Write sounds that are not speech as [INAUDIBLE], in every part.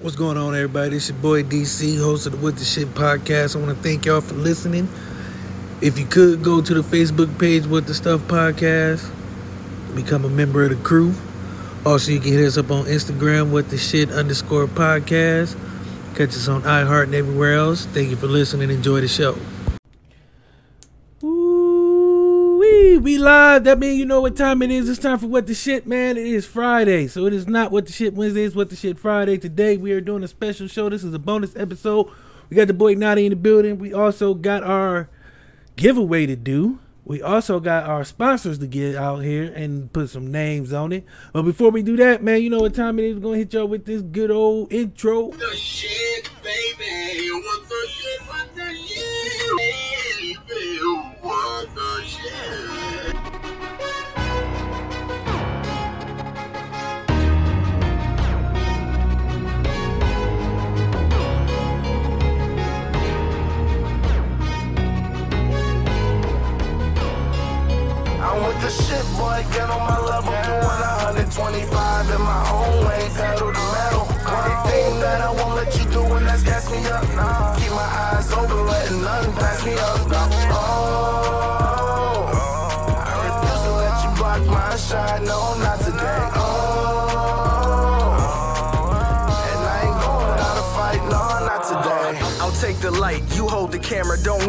What's going on, everybody? It's your boy DC, host of the What the Shit podcast. I want to thank y'all for listening. If you could go to the Facebook page, What the Stuff podcast, become a member of the crew. Also, you can hit us up on Instagram, What the Shit underscore podcast. Catch us on iHeart and everywhere else. Thank you for listening. Enjoy the show. We live. That means you know what time it is. It's time for What the Shit, man. It is Friday. So it is not What the Shit Wednesday. It's What the Shit Friday. Today we are doing a special show. This is a bonus episode. We got the boy Notti in the building. We also got our giveaway to do. We also got our sponsors to get out here and put some names on it. But before we do that, man, you know what time it is. We're going to hit y'all with this good old intro. the shit, baby. Boy, get on my level. Doing 125 in my own pedal to metal. That I won't let you do, that's gas me up. Nah, keep my eyes open, letting nothing pass me up. Oh, I refuse to let you block my shine, no, not today. Oh, and I ain't going out a fight, no, not today. I'll take the light, you hold the camera, don't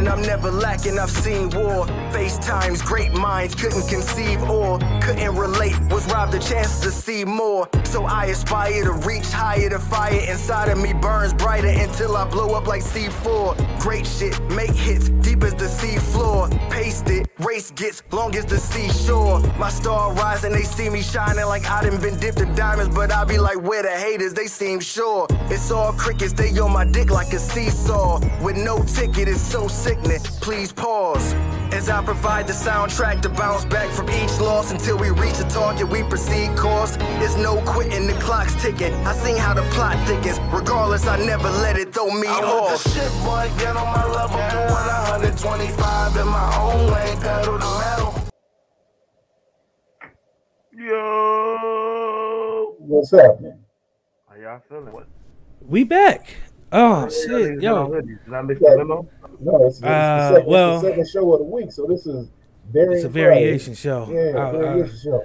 action, I'm never lacking, I've seen war. FaceTimes, great minds couldn't conceive or couldn't relate, was robbed a chance to see more. So I aspire to reach higher, the fire inside of me burns brighter until I blow up like C4. Great shit, make hits, deep as the sea floor. Paste it, race gets long as the seashore. My star rising, they see me shining like I done been dipped in diamonds, but I be like, where the haters, they seem sure. It's all crickets, they on my dick like a seesaw. With no ticket, it's so sickening. Please pause. As I provide the soundtrack to bounce back from each loss until we reach a target, we proceed course. There's no quitting, the clock's ticking. I seen how the plot thickens. Regardless, I never let it throw me I'm off. with the shit, boy, get on my level. Doing 125 in my own way, pedal to metal. Yo, What's happening? how y'all feeling? What? We back. Oh, shit. Yo. on hoodies. Did I miss the memo? No, it's, it's, Uh, the, second, well- it's the second show of the week, so this is variant It's a variation show. Yeah, Uh, uh, show.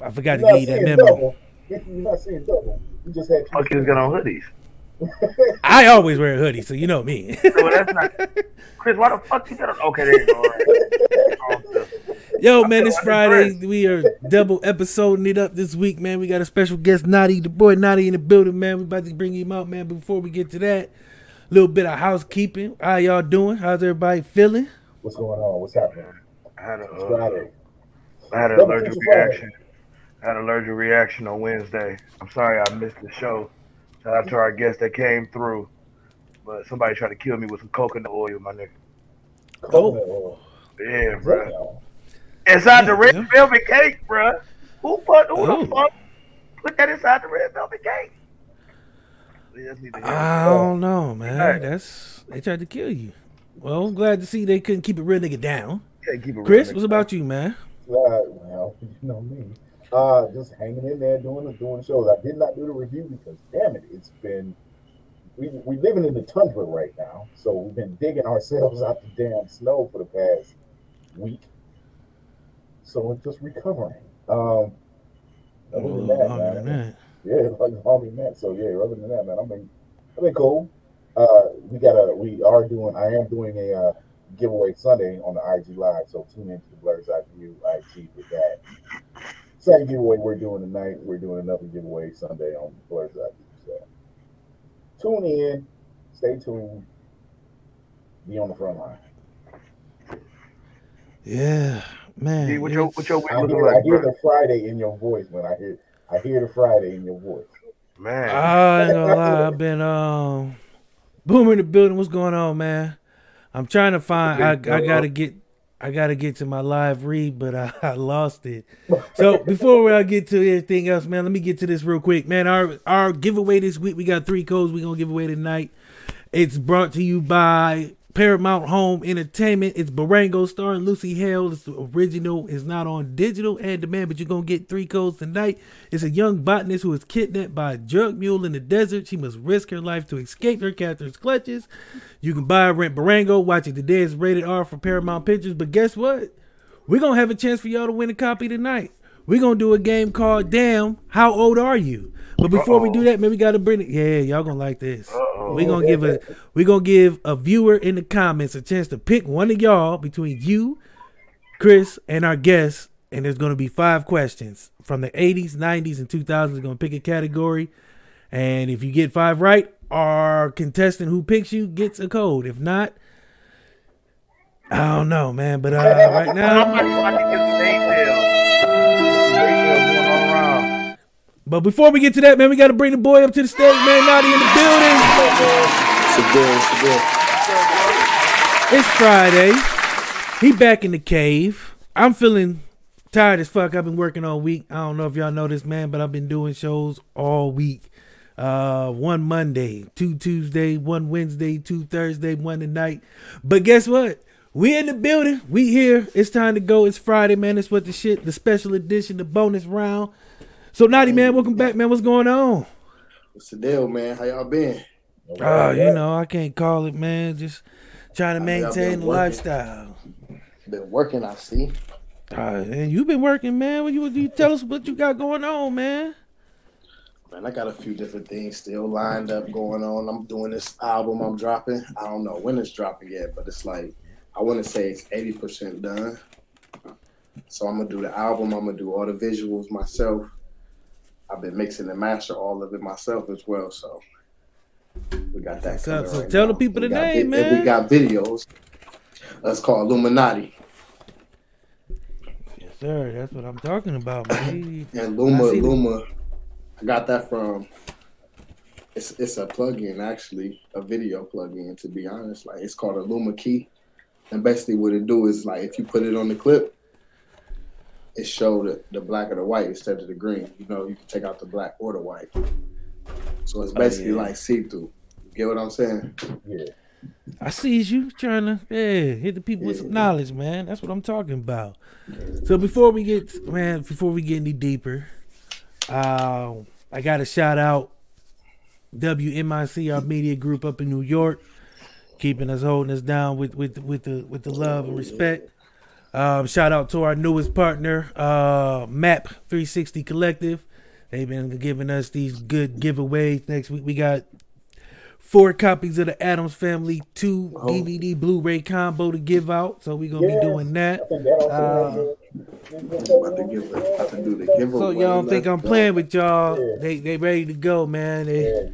I forgot to You're not give you that memo. double. [LAUGHS] You're not seeing double. You just had two. Fuckers got on hoodies. I always wear a hoodie, so you know me. [LAUGHS] So that's not. Chris, why the fuck you got on? Okay, there you go. All right. [LAUGHS] Yo, man, it's Friday. We are double episoding it up this week, man. We got a special guest, Notti, the boy Notti in the building, man. We about to bring him out, man. Before we get to that, a little bit of housekeeping. How y'all doing? How's everybody feeling? What's going on? What's happening? I had a, uh, Friday. I had an allergic reaction. I had an allergic reaction on Wednesday. I'm sorry I missed the show. Shout out to our guest that came through. But somebody tried to kill me with some coconut oil, my nigga. Coconut oil. Yeah, bro. Damn. Inside the red Yeah. velvet cake, bro. Who put who Oh. the fuck put that inside the red velvet cake? We just need to hear I don't know, man. Hey. That's they tried to kill you. Well, I'm glad to see they couldn't keep a real nigga down. Can't keep it real, Chris, nigga. what's about you, man? Uh, well, [LAUGHS] you know me. Uh, just hanging in there doing the doing shows. I did not do the review because damn it, it's been we we living in the tundra right now, so we've been digging ourselves out the damn snow for the past week. So we're just recovering. Um, other than that, man, yeah, like Harvey Matt. So yeah, other than that, man, I've been I've been cool. Uh, we got a we are doing I am doing a uh, giveaway Sunday on the IG live, so tune into the Blur's Eye View IG with that. Second giveaway we're doing tonight. We're doing another giveaway Sunday on Blur's Eye View. So tune in, stay tuned, be on the front line. Yeah, man. D, what your it's- what your week I looking hear, I hear the Friday in your voice when I hear I hear the Friday in your voice. Man, I ain't gonna lie, I've been um boomer in the building. What's going on, man? I'm trying to find. I, I gotta get. I gotta get to my live read, but I, [LAUGHS] I lost it. So before I get to anything else, man, let me get to this real quick, man. Our our giveaway this week, we got three codes we gonna give away tonight. It's brought to you by Paramount Home Entertainment. It's Borrego starring Lucy Hale. It's original. It's not on digital and demand, but you're gonna get three codes tonight. It's a young botanist who is kidnapped by a drug mule in the desert. She must risk her life to escape her captor's clutches. You can buy rent Borrego. Watch it today. It's rated R for Paramount Pictures. But guess what? We're gonna have a chance for y'all to win a copy tonight. We're gonna do a game called Damn, How Old Are You? But before we do that, man, we gotta bring it. Yeah, y'all gonna like this. we gonna give a we gonna give a viewer in the comments a chance to pick one of y'all between you, Chris, and our guests. And there's gonna be five questions from the 80s, 90s, and 2000s. We're gonna pick a category. And if you get five right, our contestant who picks you gets a code. If not, I don't know, man. But uh, right [LAUGHS] now, but before we get to that, man, we got to bring the boy up to the stage, man. Notti in the building. It's Friday. He back in the cave. I'm feeling tired as fuck. I've been working all week. I don't know if y'all know this, man, but I've been doing shows all week. Uh, one Monday, two Tuesday, one Wednesday, two Thursday, one tonight. But guess what? We in the building. We here. It's time to go. It's Friday, man. It's what the shit, the special edition, the bonus round. So Notti man, welcome back, man. What's going on? What's the deal, man? How y'all been? Oh, you know, I can't call it, man. Just trying to maintain the lifestyle. Been working, I see. Uh, and you've been working, man. What you, you tell us what you got going on, man? Man, I got a few different things still lined up going on. I'm doing this album I'm dropping. I don't know when it's dropping yet, but it's like I want to say it's 80% done. So I'm gonna do the album. I'm gonna do all the visuals myself. I've been mixing and master all of it myself as well. So we got that. So- so right tell the people We the name, vi- and man. We got videos. That's called Illuminati. Yes, sir. That's what I'm talking about, man. [COUGHS] And Luma, I Luma, I got that from. It's it's a plugin actually, a video plugin. To be honest, like it's called a Luma Key, and basically what it do is like if you put it on the clip, it showed the, the black or the white instead of the green. You know, you can take out the black or the white. So it's basically yeah. like see through. You get what I'm saying? Yeah. I see you trying to yeah, hit the people with some knowledge, man. That's what I'm talking about. So before we get man, before we get any deeper, uh, I got to shout out WMIC, our media group up in New York, keeping us holding us down with with with the with the love and respect. Um, shout out to our newest partner, uh, Map 360 Collective. They've been giving us these good giveaways. Next week we got four copies of the Addams Family two Oh. DVD Blu-ray combo to give out. So we're gonna Yes. be doing that. I think that also Uh, I'm about to give, do. So y'all don't think I'm playing with y'all? Yeah. They they ready to go, man. They Yeah.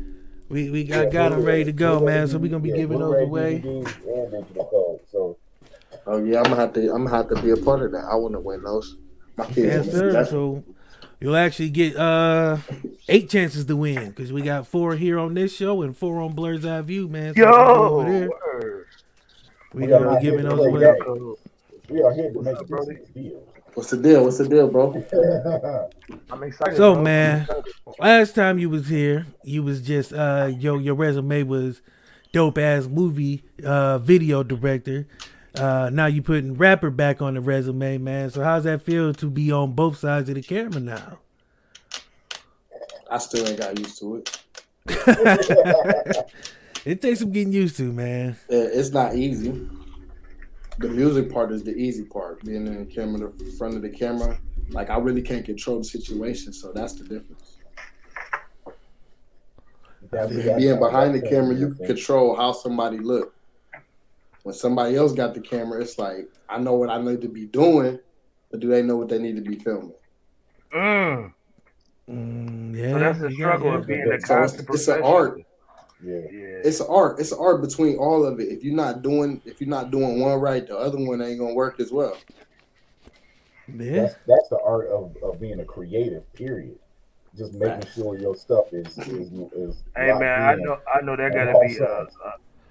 we we got got them ready to go, man. So we're gonna be Yeah, giving those Blu-ray, away. DVDs, and digital code. So Oh yeah, I'm gonna have to. I'm gonna have to be a part of that. I want to win those. My kids. Yes, sir. that. So you'll actually get uh eight chances to win because we got four here on this show and four on Blur's Eye View, man. So Yo, over there, we We gonna be giving those away. we are here to make up, Brody? this deal. What's the deal? What's the deal, bro? [LAUGHS] I'm excited. So bro. man, last time you was here, you was just uh yo your resume was dope ass movie uh video director. Uh now you're putting rapper back on the resume, man. So how's that feel to be on both sides of the camera now? I still ain't got used to it. [LAUGHS] it takes some getting used to, man. Uh, It's not easy. The music part is the easy part. Being in the camera, the front of the camera, like I really can't control the situation, so that's the difference. Being behind the camera, you can control how somebody look. When somebody else got the camera, it's like I know what I need to be doing, but do they know what they need to be filming? Mm. Mm, yeah, So that's the you struggle yeah. of being a So it's, constant it's an art. Yeah. Yeah. It's an art. It's an art between all of it. If you're not doing, if you're not doing one right, the other one ain't gonna work as well. Yeah. That's that's the art of, of being a creative. Period. Just making sure your stuff is is, is Hey locked man, I know I know that gotta all be uh, sides.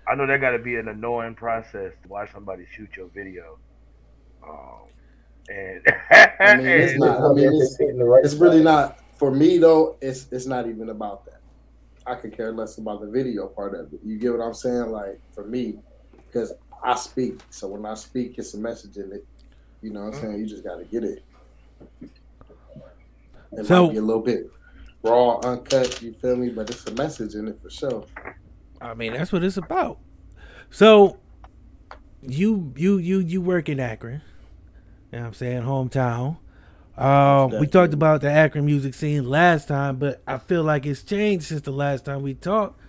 I know that gotta be an annoying process to watch somebody shoot your video. Um and [LAUGHS] I mean, it's not- I mean, it's- hitting the right It's really not for me though. It's it's not even about that. I could care less about the video part of it. You get what I'm saying? Like for me, because I speak. So when I speak, it's a message in it. You know what I'm saying? You just gotta get it. It So- might be a little bit raw, uncut, you feel me? But it's a message in it for sure. I mean, that's what it's about. So, you you you you work in Akron. You know what I'm saying? Hometown. Um, we talked about the Akron music scene last time, but I feel like it's changed since the last time we talked.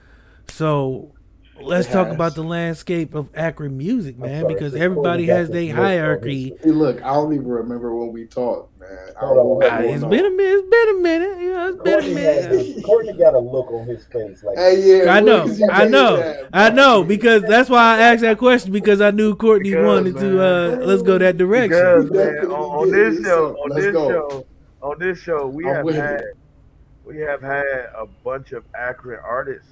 So, let's talk about the landscape of Akron music, man, sorry, because everybody has this their look on his- hierarchy. Hey, look, I don't even remember when we talked, man. I Hold don't on, know what's been a minute. It's been a minute. Yeah, it's been a Courtney, has minute. this, Courtney got a look on his face like Hey, yeah, I know, look at you I know, that, I know, because that's why I asked that question because I knew Courtney Because, wanted to uh let's go that direction. Because man, on, on this show, on let's this go. show, on this show, we I'm have had it. we have had a bunch of Akron artists.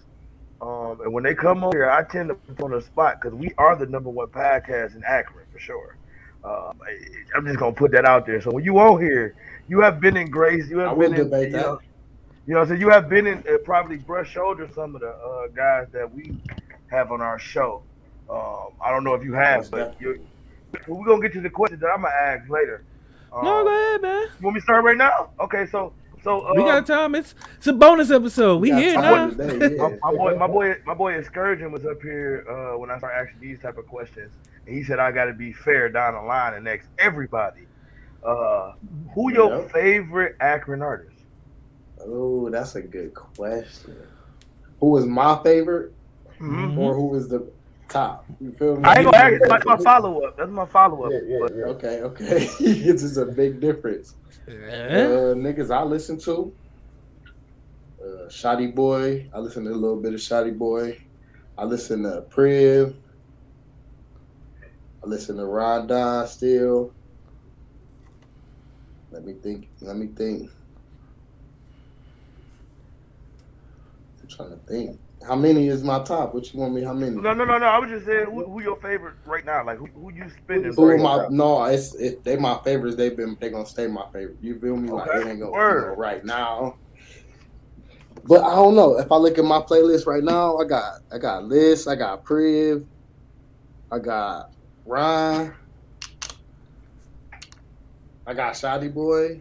Um, and when they come on here, I tend to put them on the spot because we are the number one podcast in Akron for sure. Um, I, am just gonna put that out there. So when you on here, you have been in grace. You I have wouldn't been in, debate you that. know, you know, so you have been in uh, probably brush shoulder some of the uh, guys that we have on our show. Um, I don't know if you have, but you we're gonna get to the question that I'm gonna ask later. Um, No, go ahead, man. You want me to start right now? Okay, so so uh, We got time. It's it's a bonus episode. We got here now. today, yeah. my, my boy, my boy, my boy Excursion was up here uh, when I started asking these type of questions, and he said I got to be fair down the line and ask everybody, uh, who your Yep. favorite Akron artist? Oh, that's a good question. Who was my favorite, Mhm. or who was the top? You feel me? I ain't gonna ask. That's my [LAUGHS] follow up. That's my follow up. yeah, yeah, yeah. Okay, okay. [LAUGHS] this is a big difference. Uh, niggas I listen to. Uh, Shotty Boy. I listen to a little bit of Shotty Boy. I listen to Priv. I listen to Rondon still. Let me think. Let me think. I'm trying to think. How many is my top? What you want me? How many? no, no, no, no. I was just saying who, who your favorite right now? Like who, who you spinning? Who right am I? now? No, it's if they my favorites. They've been they gonna stay my favorite. You feel me? Like Okay. it ain't gonna Word. you know, right now. But I don't know. If I look at my playlist right now, I got I got Liz, I got Priv, I got Ryan, I got Shotty Boy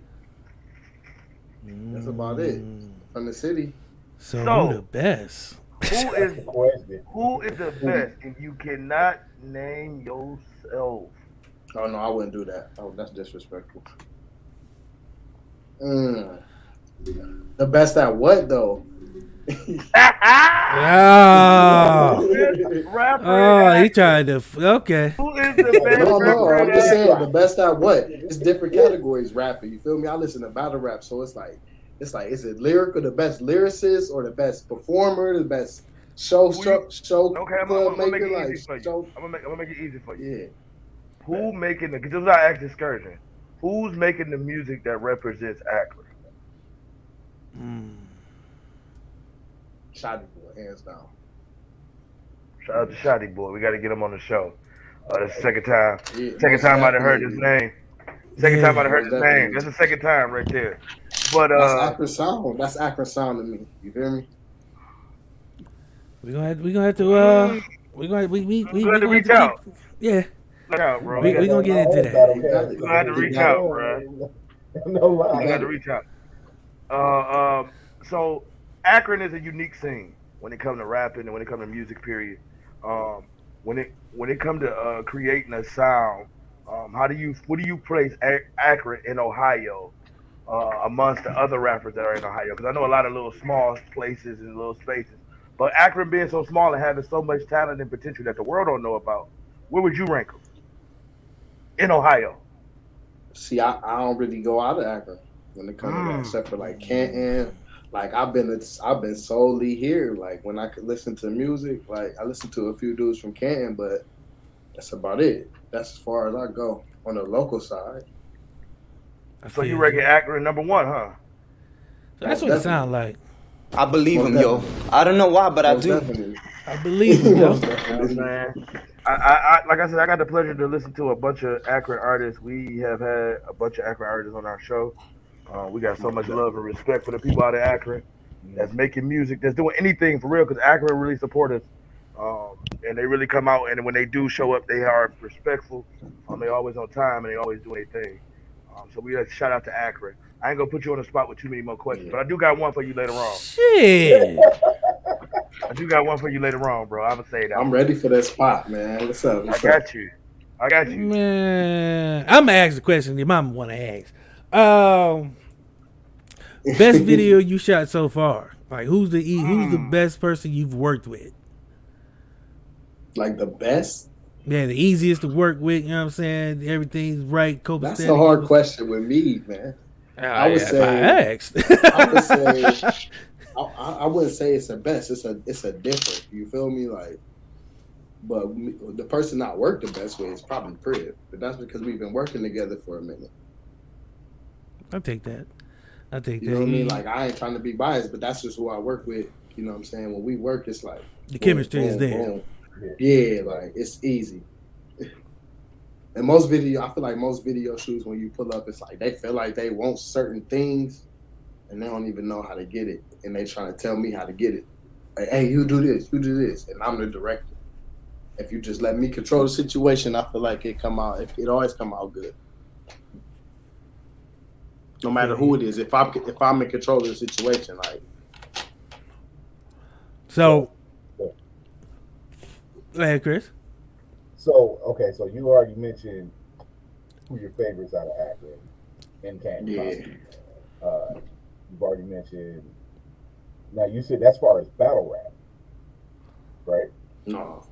That's about it. Mm. from the city. So, So- who the best? Who That's [LAUGHS] is the question. who is the best if you cannot name yourself? Oh no, I wouldn't do that. Oh, that's disrespectful. Mm. The best at what though? [LAUGHS] Ah, Rapper. oh, he tried to. f- Okay. Who is the best No, no. I'm just saying the best at what? It's different categories rapping. You feel me? I listen to battle rap, so it's like it's like is it lyric or the best lyricist, or the best performer, the best show show, show Okay, I'm, I'm, gonna make maker, it like easy for you. show. I'm gonna make, I'm gonna make it easy for you. Yeah, Who making the? Because this is our act excursion. Who's making the music that represents Akron? Mm. Shotty boy, hands down. Shout out to Shotty Boy. We got to get him on the show. Uh, that's the second time. Yeah, Second time I'd have heard his name. Second Yeah. time I'd have heard his name. That's the second time right there. But That's uh, Akron sound. That's Akron sound to me. You hear me? We gonna have, we gonna have to uh we gonna we we we, we Glad to gonna reach to out. keep, yeah look out, bro. We- We, we gonna get into that. that. You had to reach out, bro. [LAUGHS] No lie. we got to reach out. Uh, um, so Akron is a unique scene when it comes to rapping and when it comes to music. Period. Um, when it when it comes to uh, creating a sound, um, how do you what do you place A- Akron in Ohio uh, amongst the other rappers that are in Ohio? Because I know a lot of little small places and little spaces, but Akron being so small and having so much talent and potential that the world don't know about, where would you rank them in Ohio? See, I, I don't really go out of Akron when it comes to that, Mm. except for like Canton. Like I've been, it's, I've been solely here. Like when I could listen to music, like I listen to a few dudes from Canton, but that's about it. That's as far as I go on the local side. I So you feel rank Akron number one, huh? That's what it sound like. I believe Most him, yo. I don't know why, but I do. definitely. I believe him, [LAUGHS] yo. Man. I, I, I, like I said, I got the pleasure to listen to a bunch of Akron artists. We have had a bunch of Akron artists on our show. Uh, we got so much love and respect for the people out of Akron that's making music, that's doing anything for real. Because Akron really support us. Um, and they really come out, and when they do show up, they are respectful. Um, they always on time, and they always do anything. Um, so we got to shout out to Akron. I ain't gonna put you on the spot with too many more questions, but I do got one for you later on. Shit. [LAUGHS] I do got one for you later on, bro. I'm gonna say that. I'm ready for that spot, man. What's up? I What's up? got you. I got you. Man, I'm gonna ask the question your mama want to ask. Um, best [LAUGHS] video you shot so far? Like, who's the e- who's the Hmm. best person you've worked with? Like the best? Yeah, the easiest to work with. You know what I'm saying? Everything's right. Copacetic. That's a hard question with me, man. Ah, I would yeah, if say- I asked. I would say [LAUGHS] I, I I wouldn't say it's the best. It's a it's a different. You feel me? Like, but me, the person I work the best way is probably Crib, but that's because we've been working together for a minute. I take that. I take You that. know what I mean? Like I ain't trying to be biased, but that's just who I work with. You know what I'm saying? When we work, it's like the boom, chemistry is there. boom. Yeah, like it's easy. [LAUGHS] And most video, I feel like most video shoots when you pull up, it's like they feel like they want certain things, and they don't even know how to get it, and they trying to tell me how to get it. Like, hey, you do this, you do this, and I'm the director. If you just let me control the situation, I feel like it come out. It, it always come out good. No matter who it is, if I'm if I'm in control of the situation, like So, go ahead, Chris. So okay, so you already mentioned who your favorites out of Akron and Canton. Yeah. Uh, you've already mentioned. Now you said that's far as battle rap, right? no,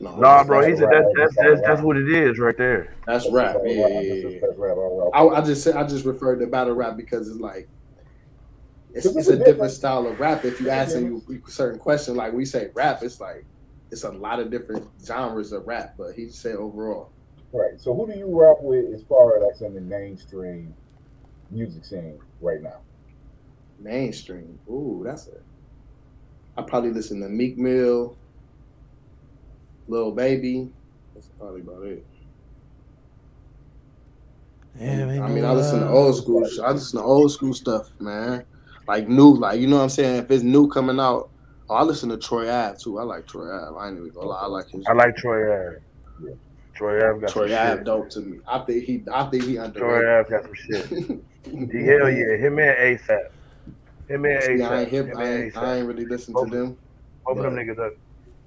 no, Nah, bro. He That's said that's that's that's, that's what it is right there. that's rap. Yeah, rap. yeah, yeah. that's rap. I. I just said I just referred to battle rap because it's like it's, It's it's a a different different- style of rap. If you Yeah, ask yeah. him you certain question, like we say rap, it's like it's a lot of different genres of rap. But he said overall, Right. So who do you rap with as far as like in the mainstream music scene right now? mainstream. Ooh, that's it. I probably listen to Meek Mill, Lil Baby. That's probably about it. Yeah, I mean, I listen to uh, old school. I listen to old school stuff, man. Like new, like you know what I'm saying. If it's new coming out, oh, I listen to Troy Ave too. I like Troy Ave. I ain't even gonna lie. I like his. I like Troy Ave. Yeah. Troy Ave got Troy some Ave shit. dope to me. I think he. I think he underrated. Troy. Ave got some shit. Hell yeah, him and ASAP. Him and See, I ASAP. ain't hip. Him I ain't, I ain't really listen to them. Both of them niggas are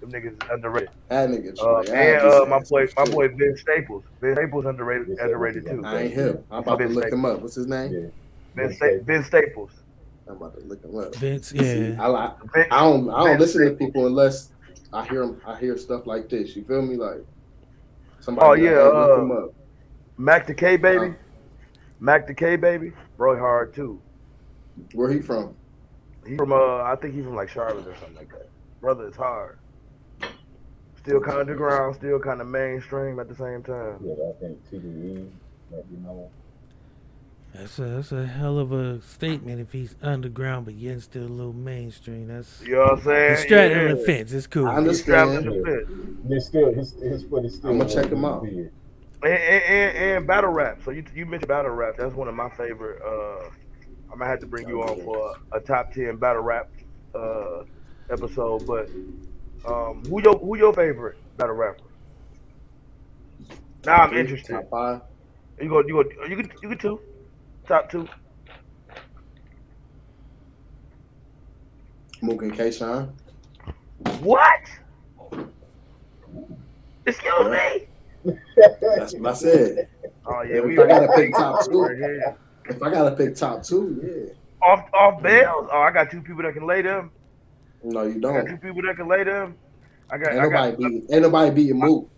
them niggas underrated. That nigga Uh, Troy. Ave and uh, my boy, my shit. boy Ben Staples. Ben Staples underrated, underrated too. I ain't hip. I'm about to look him up. What's his name? Yeah. Ben, Ben Sta- ben Staples. I'm about to look him up. Vince, See, yeah. I I don't. I don't listen to people unless I hear 'em- I hear stuff like this. You feel me? Like somebody. Oh, yeah, hey, look uh, him up. Mac the K baby. Uh. Mac the K baby. Bro, hard too. Where he from? He from uh, I think he's from like Charlotte or something like that. Brother, it's hard. Still kind of underground, still kind of mainstream at the same time. Yeah, I think TDE, might be known. That's a, that's a hell of a statement if he's underground, but yet still a little mainstream. That's You know what I'm saying? he's straddling Yeah. the fence. It's cool. I He's straddling understand. the fence. There's still his his foot is still. I'ma check him out. And, and, and, and battle rap. So you you mentioned battle rap. That's one of my favorite. Uh, I'm gonna have to bring you on for a, a top ten battle rap uh, episode. But um, who your who your favorite battle rapper? Now I'm interested. Top five. You go you go you could you could two, top two. Mook and K-Shine. What? Excuse me. That's what I said. Oh yeah, If we I gotta pick top two. Right. If I gotta pick top two, yeah. Off off bells. Oh, I got two people that can lay them. No, you I got don't. two people that can lay them. I got. Ain't I got. nobody beat. Ain't nobody beating Mook.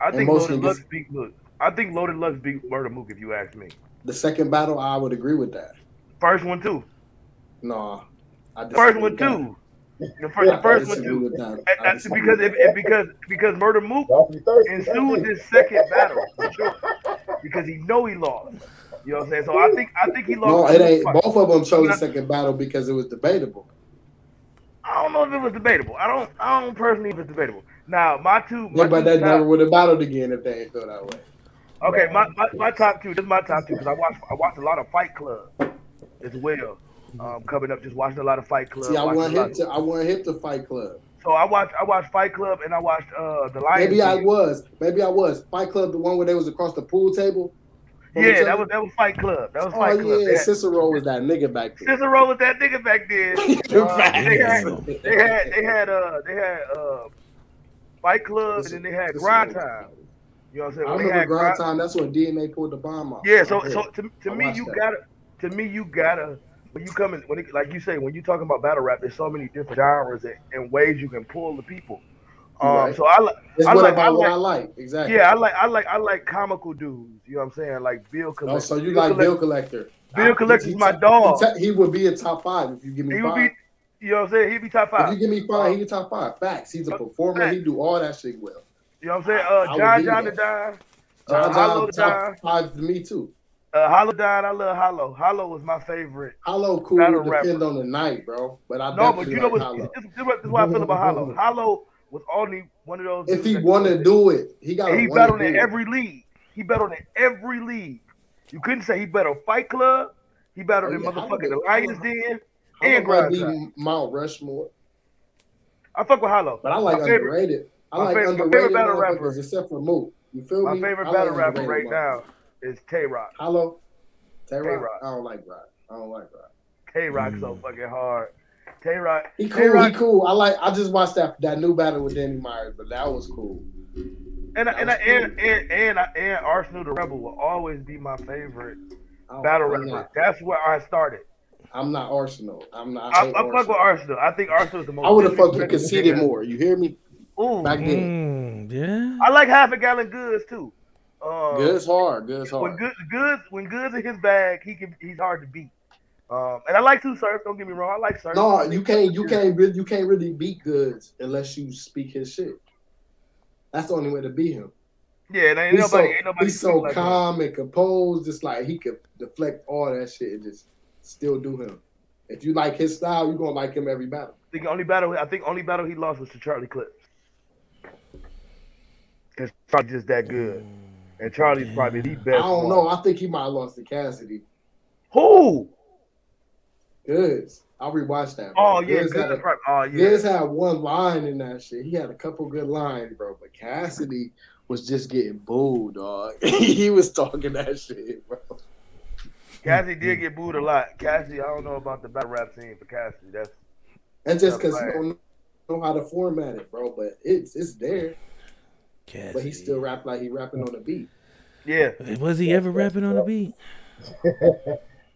I think most Loaded niggas- beat look. I think Loaded Lux beat Murda Mook if you ask me. The second battle, I would agree with that. First one too. No, I First one too. The first, the first one too. And- and because if, that. if because because Murda Mook Don't be thirsty. ensued his second battle for sure because he know he lost. You know what I'm saying? So I think I think he lost. No, it ain't. fight. Both of them chose the second battle because it was debatable. I don't know if it was debatable. I don't. I don't personally if it's debatable. Now my two. My Yeah, but two they top- never would have battled again if they ain't feel that way. Okay, my, my, my top two. This is my top two because I watched I watched a lot of Fight Club as well. Um, coming up, just watching a lot of Fight Club. See, I watching want a him to. I want him to fight club. So I watched I watched Fight Club and I watched uh the Lion. Maybe I was. Maybe I was. Fight Club, the one where they was across the pool table. Yeah, that was that was Fight Club. That was Oh Fight Club. yeah, Cicero was that nigga back then. Cicero was that nigga back then. [LAUGHS] Uh, they had they had they had uh they had uh Fight Club and then they had Grind Time. You know what I'm saying? I When they remember had grind time. That's when DNA pulled the bomb off. Yeah, so Yeah. so to, to I me you that. gotta to me you gotta when you come in when it, like you say when you talking about battle rap, there's so many different genres and, and ways you can pull the people. Um, Right. so I like it's I what like- about I what like- I like. Exactly. yeah, I like I like I like comical dudes. You know what I'm saying? Like Bill Collector. Oh, so you Bill like Collector- Bill Collector? Bill Collector's my dog. He, ta- he would be a top five if you give me He would five. be, you know what I'm saying? He'd be top five. if you give me five, he'd be top five. Facts. He's a performer. He do all that shit well. You know what I'm saying? Uh, John John the. Dime. John Uh, John, top Dime. five to me too. Uh, Hollow Da Don. I love Hollow. Hollow was my favorite. Hollow cool depend on the night, bro. But I No, but you know like what? This, this, is what- this is what I feel about Hollow. Hollow was only one of those. If he want to do it, he got he to battled in every league. He battled in every league. You couldn't say he battled Fight Club. He battled Oh, in yeah, motherfucking Hollow- Alliance Den. And Grind. Mount Rushmore, I fuck with Hollow. but I like my favorite, underrated. I my like favorite- my favorite battle motherfuckers, rapper. except for Moot. You feel my me? favorite I like battle rapper right motherfuckers. now is Tay Rock. Hello, Tay Rock. I don't like Rock. I don't like Rock. Tay Rock so mm. fucking hard. Tay Rock. He Tay cool. Rock He cool. I like. I just watched that that new battle with Danny Myers, but that was cool. and I- and I- that was and and and, and Arsonal the Rebel will always be my favorite I battle rapper. not, That's where I started. I'm not Arsonal. I'm not. I, I, hate I fuck with Arsonal. Arsonal. I think Arsonal is the most. I would have fucked with disrespectful conceited more. You hear me? Ooh, Back then. Mm, yeah. I like half a gallon goods too. Uh, Good's hard. Good's hard. when hard. good, goods when goods in his bag, he can he's hard to beat. Um, and I like Tsu Surf. Don't get me wrong, I like surf. No, you can't. You can't. Really, you can't really beat Goods unless you speak his shit. That's the only way to beat him. Yeah, and ain't He's nobody, so, ain't nobody he's so like that. calm and composed. Just like he could deflect all that shit and just still do him. If you like his style, you're gonna like him every battle. I think the only battle I think only battle he lost was to Charlie Clips. Cause Charlie's just that good, and Charlie's probably the best. I don't one. know. I think he might have lost to Cassidy. who. Goods. I'll rewatch that. bro. Oh yeah, Goods had a- Oh yeah. Goods had one line in that shit. He had a couple good lines, bro. But Cassidy was just getting booed, dog. [LAUGHS] he was talking that shit, bro. Cassie did get booed a lot. Cassie, I don't know about the battle rap scene for Cassie. That's And just because he don't know how to format it, bro. But it's it's there. But he still rap like he rapping on the beat. yeah. Was he ever rapping on the beat? [LAUGHS]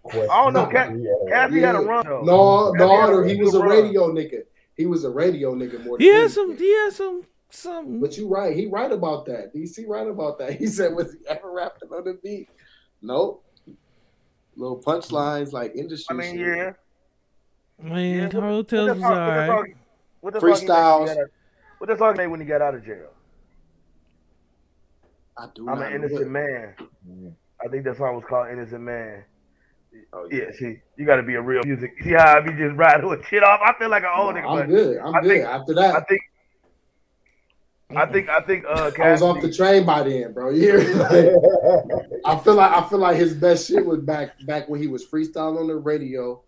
Question. I don't know. Ca- Yeah. Cassie had a run though. No, no, a he was a radio nigga. He was a radio nigga more. He than had anything. some. He had some. Some. But you right. He right about that. DC right about that. [LAUGHS] He said, was he ever rapping on the beat? Nope. Little punchlines like industry. I mean, shit. yeah. Man, Yeah, Carl what- Tales was the song- what the alright. song- What the song he he Freestyles. got What the song he made when he got out of jail? I do. I'm an innocent man. Mm. I think that song was called Innocent Man. Oh, Yeah, see, you got to be a real music. See how I be just riding with shit off? I feel like an old No, nigga. I'm but good. I'm I good. think- After I think, I think, I think. Uh, I was off the train by then, bro. You hear me? [LAUGHS] I feel like I feel like his best shit was back back when he was freestyling on the radio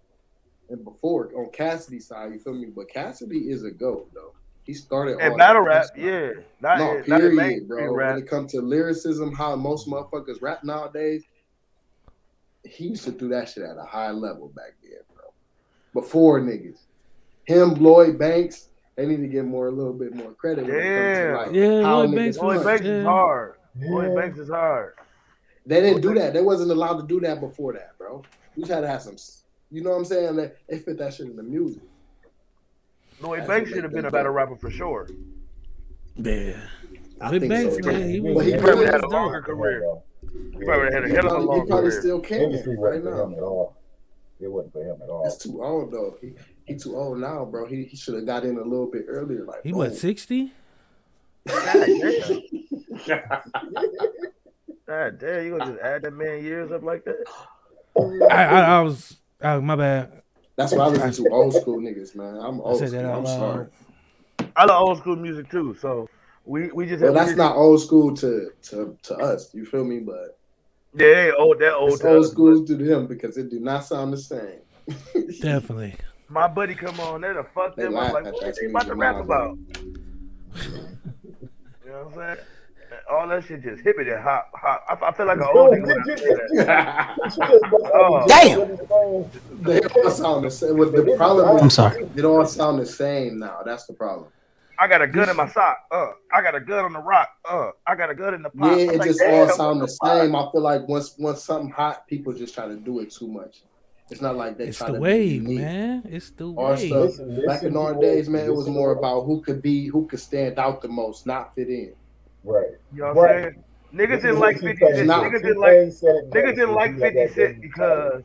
and before on Cassidy's side. You feel me? But Cassidy is a goat though. He started and all battle rap, stuff. yeah, not No, in- not in period, mainstream bro. rap. When it comes to lyricism, how most motherfuckers rap nowadays, he used to do that shit at a high level back then, bro. Before niggas, him, Lloyd Banks, they need to get more, a little bit more credit. When it Yeah. comes to, like, Yeah, how Lloyd niggas Banks Lloyd was- Banks is Yeah. hard. Lloyd Yeah. Banks is hard. They didn't do that. They wasn't allowed to do that before that, bro. You just had to have some, you know what I'm saying? They, they fit that shit in the music. Lloyd That's Banks should have been a better rapper for sure. Yeah. I Lloyd think Banks, so, man, too. he But was. he he probably was had a dope. longer career. He probably had a He hell of a probably, long he probably career. still can Industry right wasn't for now. him at all. It wasn't for him at all. That's too old though. He, he too old now, bro. He, he should have got in a little bit earlier. Like He boom. what? Sixty? [LAUGHS] God damn, you gonna just add that man years up like that? I, I, I was. Oh, my bad. That's why I listen to old school niggas, man. I'm old school. I'm loud. sorry. I love old school music too, so we we just Well, that's we not old school to to to us. You feel me? But yeah, they old that old it's to old us, school to them because it do not sound the same. [LAUGHS] Definitely. My buddy come on there to fuck They them. I'm like, at what that they about to Jamal, rap about? You know what I'm saying? All that shit just hippie and hop, hop. I, I feel like an old nigga when I say that. Oh. [LAUGHS] Damn. They all sound the same. What the problem I'm sorry. They all sound the same now. That's the problem. I got a gun in my sock. Uh, I got a gun on the rock. Uh, I got a gun in the pot. Yeah, it like, just all sound the what same. I feel like once once something hot, people just try to do it too much. It's not like they It's try the to be wave, man. It's the Our wave. stuff Listen, back in our days, man, it was more about who could be, who could stand out the most, not fit in. Right. You know what I'm saying? Niggas didn't like 50 It's Cent. not- Niggas didn't like niggas didn't like 50 Cent because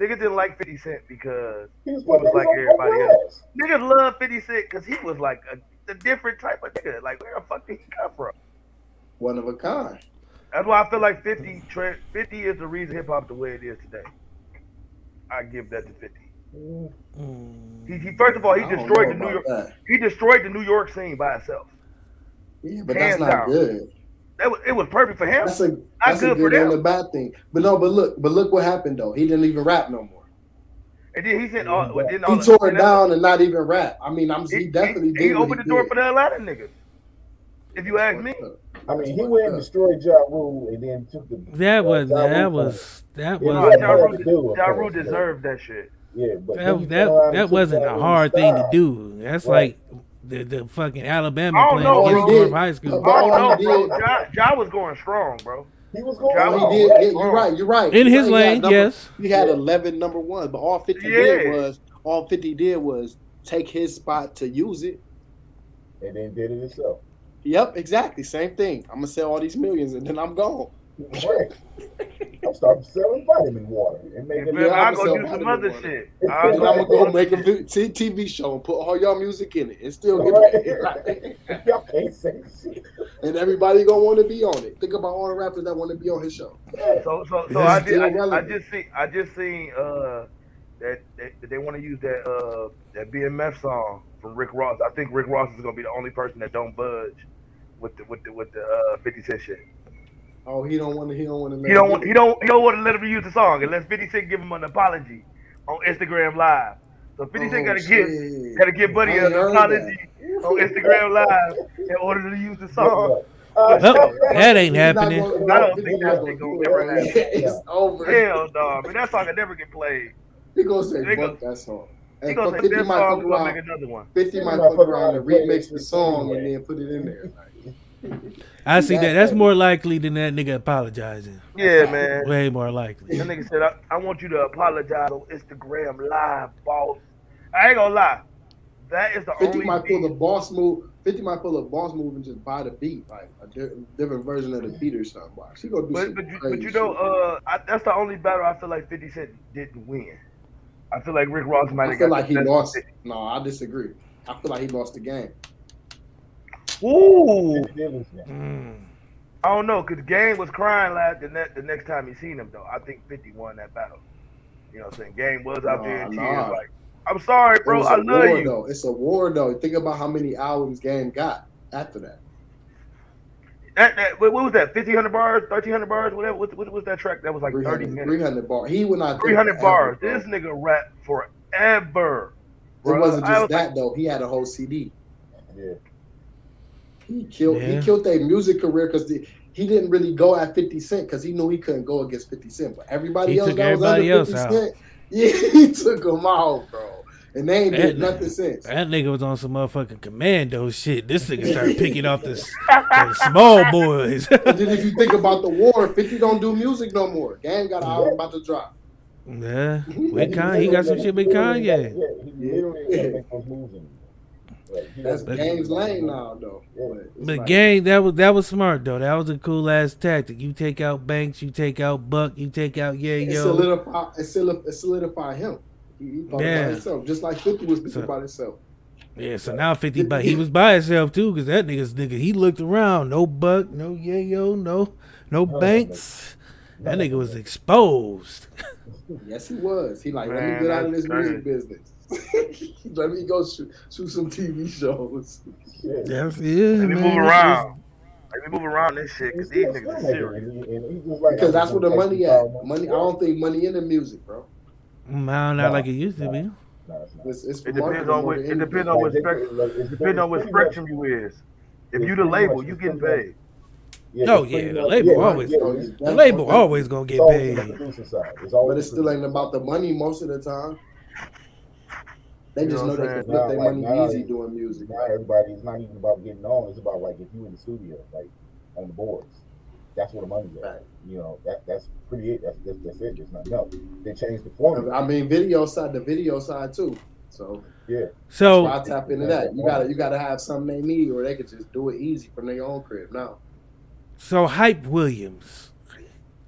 niggas didn't like 50 Cent because he was, he was like everybody else. else. niggas love 50 Cent because he was like a, a different type of nigga. Like where the fuck did he come from? One of a kind. That's why I feel like 50 50 is the reason hip hop the way it is today. I give that to 50. Mm. He, he first of all he I destroyed the New York that. he destroyed the New York scene by itself. Yeah, but Hands that's not down. good. That was it was perfect for him. That's a that's a good for good and them. a bad thing. But no, but look, but look what happened though. He didn't even rap no more. And then he said all, well, then all He tore it and down and not even rap. I mean, I'm he, definitely he, did. he what opened the door did. for the Atlanta niggas. If you ask me, I mean, he went and destroyed Ja Rule and then took the. That was Ja that was that Yeah, uh, was Ja Rule, to do, Ja Rule but- deserved that shit. Yeah, but that that, that wasn't a Rule's hard thing to do. That's Right. like the, the fucking Alabama I don't playing know, against. North High School. But all Oh no, he bro. Ja, ja was going strong, bro. He was going. Ja All he did, yeah, you're right, you're right. In his right, he had lane, number- yes. He had 11 number one, but all 50 Yeah. did was all 50 did was take his spot to use it. And then did it himself. Yep, exactly. Same thing. I'm gonna sell all these millions and then I'm gone. Right. I'm starting selling vitamin water and And making. Yeah, I I'ma go do some other water. shit. I I'm gonna go go make a TV show and put all y'all music in it and still get Right. paid. [LAUGHS] Right? [LAUGHS] Y'all can't say shit. and everybody gonna want to be on it. Think about all the rappers that want to be on his show. So so so I did I, I just see I just seen uh that, that, that they want to use that uh that BMF song from Rick Ross. I think Rick Ross is gonna be the only person that don't budge with the with the with the uh 50 Cent shit. Oh, he don't want to. He don't want to. He don't want he don't he don't want to let him use the song unless 50 Cent give him an apology on Instagram Live. So 50 Cent gotta give gotta give Buddy Oh, an ain't heard apology on Instagram Live in order to use the song. Uh, [LAUGHS] Well, that ain't happening. I don't think that shit gonna ever [LAUGHS] happen. It's over. Hell no, man, that song can never get played. He gonna say They fuck go- that song. He gonna but say 50 this song fuck gonna make another one. 50 might might fuck fuck around around and and remix the song and then put it in there. I see that. That's more likely than that nigga apologizing. Yeah, man. Way more likely. That nigga said, I, I want you to apologize on Instagram Live, boss. I ain't gonna lie. That is the 50 only might pull beat- the boss move. 50 might pull a boss move and just buy the beat, like a di- different version of the beat or something. Like, she gonna do But some but you, crazy but you know, shit. uh, I, that's the only battle I feel like 50 Cent didn't win. I feel like Rick Ross might I feel got like he the best lost. pick. No, I disagree. I feel like he lost the game. Ooh, Mm. I don't know, cause Game was crying last the, ne- the next time he seen him though. I think 50 won that battle. You know what I'm saying? Game was out there in tears nah. like, I'm sorry, bro. I I a love war, you. though. It's a war though. Think about how many albums Game got after that. That, that, what what was that? 1500 bars, 1300 bars, whatever. What, what was that track? That was like 30 300, minutes. 300 bar. He went out 300 bars. bro. This nigga rap forever. It wasn't just was that like, though. He had a whole CD. Yeah. He killed. Yeah. He killed their music career because he didn't really go at 50 Cent because he knew he couldn't go against 50 Cent. But everybody He else took that was under else 50 out. Cent, [LAUGHS] yeah, he took them out, bro. And they ain't did That- nothing since. That nigga was on some motherfucking commando shit. This nigga started [LAUGHS] picking off the, the small boys. And then if you think about the war, 50 don't do music no more. Game got an album about to drop. yeah, [LAUGHS] with Kanye, he got some shit with Kanye. Yeah, he literally can't make those moves anymore. Like, he That's doesn't- Game's lane now, though. But, it's But like- gang, that was that was smart though. That was a cool ass tactic. You take out Banks, you take out Buck, you take out Yeah it Yo. solidify it, solidify, it solidify him. He, he thought Yeah. about himself, just like 50 was thinking So- about himself. Yeah, so now fifty, but he was by himself too, cause that nigga's nigga. He looked around, no Buck, no Yeah Yo, no no oh, Banks. That nigga was exposed. [LAUGHS] Yes, he was. He like, let me get out of this music business. [LAUGHS] let me go shoot, shoot some TV shows. Yeah. That's yeah, let me man. move around. Let me move around this shit, because these niggas are serious. making it, and he just like, Because that's where the money at. Money. I don't think money in the music, bro. Now, not Nah, like it used to be. No, it's. It's, it's It depends on what it depends on what Like, spectrum. they- it's- Depends on what it's pretty much- spectrum you is. If you the label, you it's getting paid. Yeah, Oh, yeah, the label yeah, always- yeah, yeah. The label always gonna get paid. the producer side. It's always But it still ain't about the money most of the time. They You just know know they can saying? flip their Nah, money like, easy it- doing music. Not everybody. It's not even about getting on. It's about like if you in the studio, like on the boards. That's where the money's at. Right. You know, that that's pretty it. That's that's, that's it. There's nothing else. They changed the formula. I mean, video side, the video side too. So Yeah. So I tap into that. You gotta, you gotta have something they need, or they could just do it easy from their own crib. Now, So hype Williams.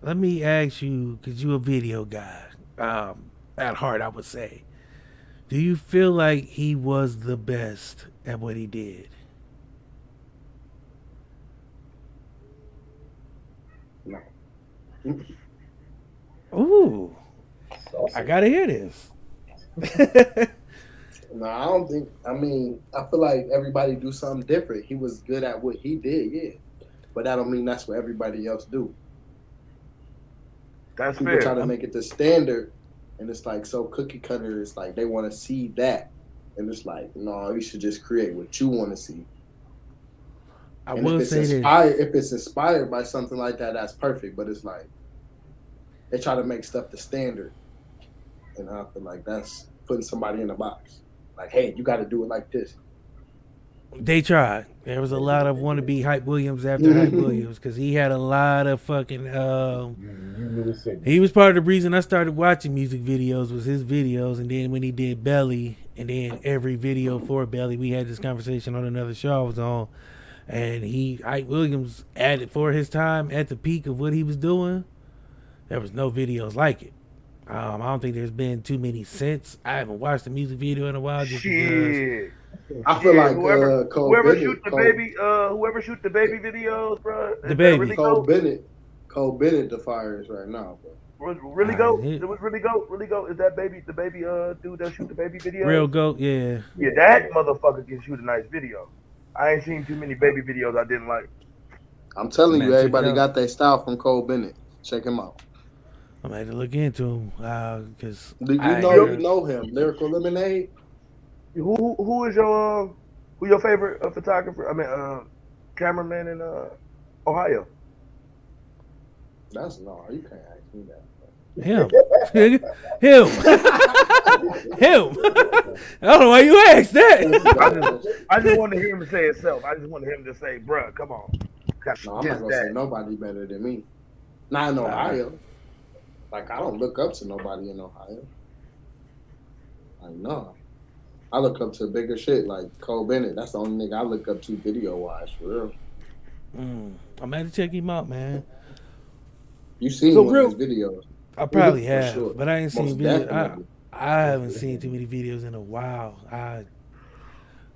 Let me ask you, cause you're a video guy, um, at heart, I would say. Do you feel like he was the best at what he did? no. [LAUGHS] Ooh, Saucy. I gotta hear this. [LAUGHS] No, I don't think. I mean, I feel like everybody do something different. He was good at what he did, yeah, but that don't mean that's what everybody else do. That's People try fair. to make it the standard, and it's like so cookie cutter. It's like they want to see that, and it's like no, you should just create what you want to see. I and will if it's say this. if it's inspired by something like that, that's perfect. But it's like they try to make stuff the standard, and I feel like that's putting somebody in a box. Like, hey, you got to do it like this. They tried. There was a lot of wannabe hype Williams after hype Williams because he had a lot of fucking. Um, You, you knew the signal. he was part of the reason I started watching music videos was his videos, and then when he did Belly, and then every video for Belly, we had this conversation on another show I was on, and he hype Williams added for his time at the peak of what he was doing. There was no videos like it. Um, I don't think there's been too many since. I haven't watched a music video in a while just because. Shit. I feel Yeah, like whoever, uh, Cole whoever Bennett, shoot the Cole, baby, uh, whoever shoot the baby videos, bro. The baby. Really Cole go, Bennett, Cole Bennett, the fire is right now, bro. was really Ah, go. he- It was really go. Really go. Is that baby the baby uh dude that shoot the baby video? Real goat, yeah. Yeah, that motherfucker can shoot a nice video. I ain't seen too many baby videos I didn't like. I'm telling Man, you, everybody got their style from Cole Bennett. Check him out. I'm gonna look into him because Do you I know heard- you know him? Lyrical Lemonade. Who who, who is your uh, who your favorite uh, photographer? I mean, uh, cameraman in uh, Ohio. That's no, you can't ask me that. him, [LAUGHS] him, [LAUGHS] him. I don't know why you asked that. I just want to hear him say itself. I just want him to say, "Bruh, come on." No, I'm not gonna say nobody better than me. Not in Ohio. Like I don't look up to nobody in Ohio. I know. I look up to bigger shit like Cole Bennett. That's the only nigga I look up to video wise for real. Mm, I'm gonna check him out, man. You seen So one real- of his videos? I probably For have, sure. but I ain't seen Most videos. I. I haven't seen too many videos in a while. I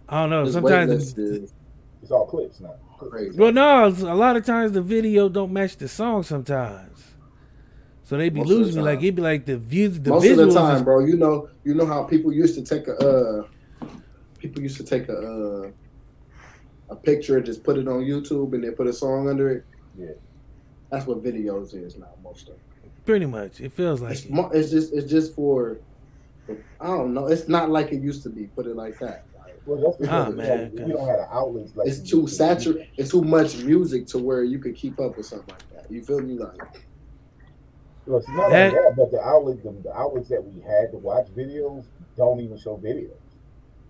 I don't know. His Sometimes, waitlist It's all clips now. crazy. well, no, a lot of times the video don't match the song. Sometimes, so they'd be Most of the losing me. Like it'd be like the views, the Most visuals. of the time, bro. You know, you know how people used to take a uh, people used to take a uh, a picture and just put it on YouTube and then put a song under it. Yeah. That's what videos is now. Most of. It. pretty much, it feels like It's, it. mo- it's just it's just for I don't know. It's not like it used to be. Put it like that. Well, that's because Ah, man, don't, we don't have the outlets like it's too saturated. It's too much music to where you could keep up with something like that. You feel me? Like Look, it's not That- only that, but the outlets, the, the outlets that we had to watch videos don't even show videos.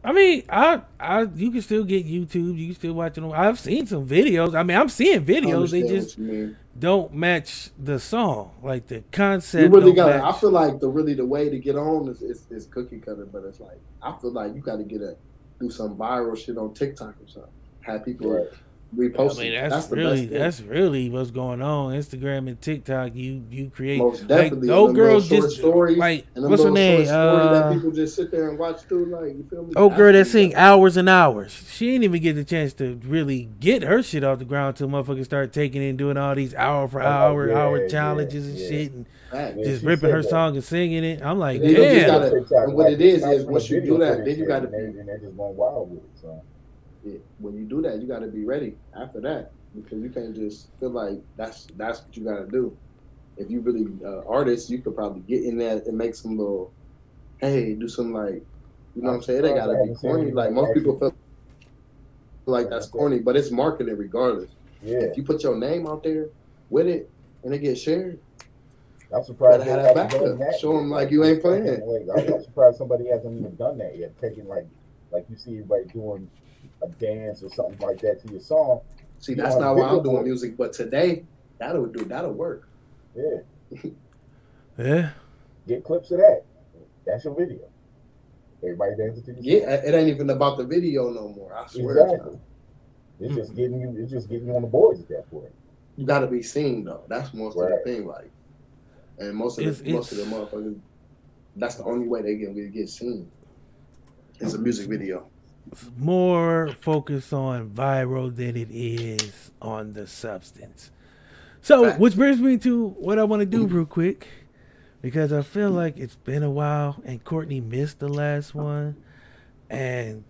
I mean, I, I, you can still get YouTube. You can still watch it. On, I've seen some videos. I mean, I'm seeing videos. They just what you mean. don't match the song, like the concept. You really got. I feel like the really the way to get on is, is, is cookie cutter, but it's like I feel like you got to get a do some viral shit on TikTok or something. Have people Right. Repost. I mean, it. that's, the really best thing. that's really what's going on. Instagram and TikTok. You you create most like definitely. the and old them girls just stories, like what's her name? short stories that Uh, people just sit there and watch through. Like you feel me? old girl that That's- sing hours and hours. She didn't even get the chance to really get her shit off the ground until motherfuckers start taking it and doing all these hour for Oh, hour yeah, hour yeah, challenges and yeah. shit and Fact. Yeah, just ripping her that. song and singing it. I'm like, And then you just damn. gotta- and what it is is some once you do that, then you gotta be- and they're just going wild with it. So Yeah, when you do that, you got to be ready after that because you can't just feel like that's that's what you got to do. If you really uh, artist, you could probably get in there and make some little hey, do some like, you know what I'm saying? They gotta be corny. Like most people feel like that's corny, but it's marketing regardless. Yeah, If you put your name out there with it and it gets shared, I'm surprised. Gotta have they that done backup. that Show 'em yet. like you ain't playing. I'm surprised somebody hasn't even done that yet. Taking like, like you see everybody doing a dance or something like that to your song. see, You that's not a why I'm doing for music. But today, that'll do. That'll work. Yeah, [LAUGHS] Yeah. get clips of that. That's your video. Everybody dancing to your Yeah, it ain't even about the video no more. I song. swear. exactly. It's just hmm. getting you. It's just getting you on the boards at that point. You gotta be seen though. That's most of the thing. Like, and most of It's- the most of the motherfuckers. That's the only way they can really get seen. It's a music video. More focused on viral than it is on the substance. So, Facts. which brings me to what I want to do real quick, because I feel like it's been a while, and Courtney missed the last one, and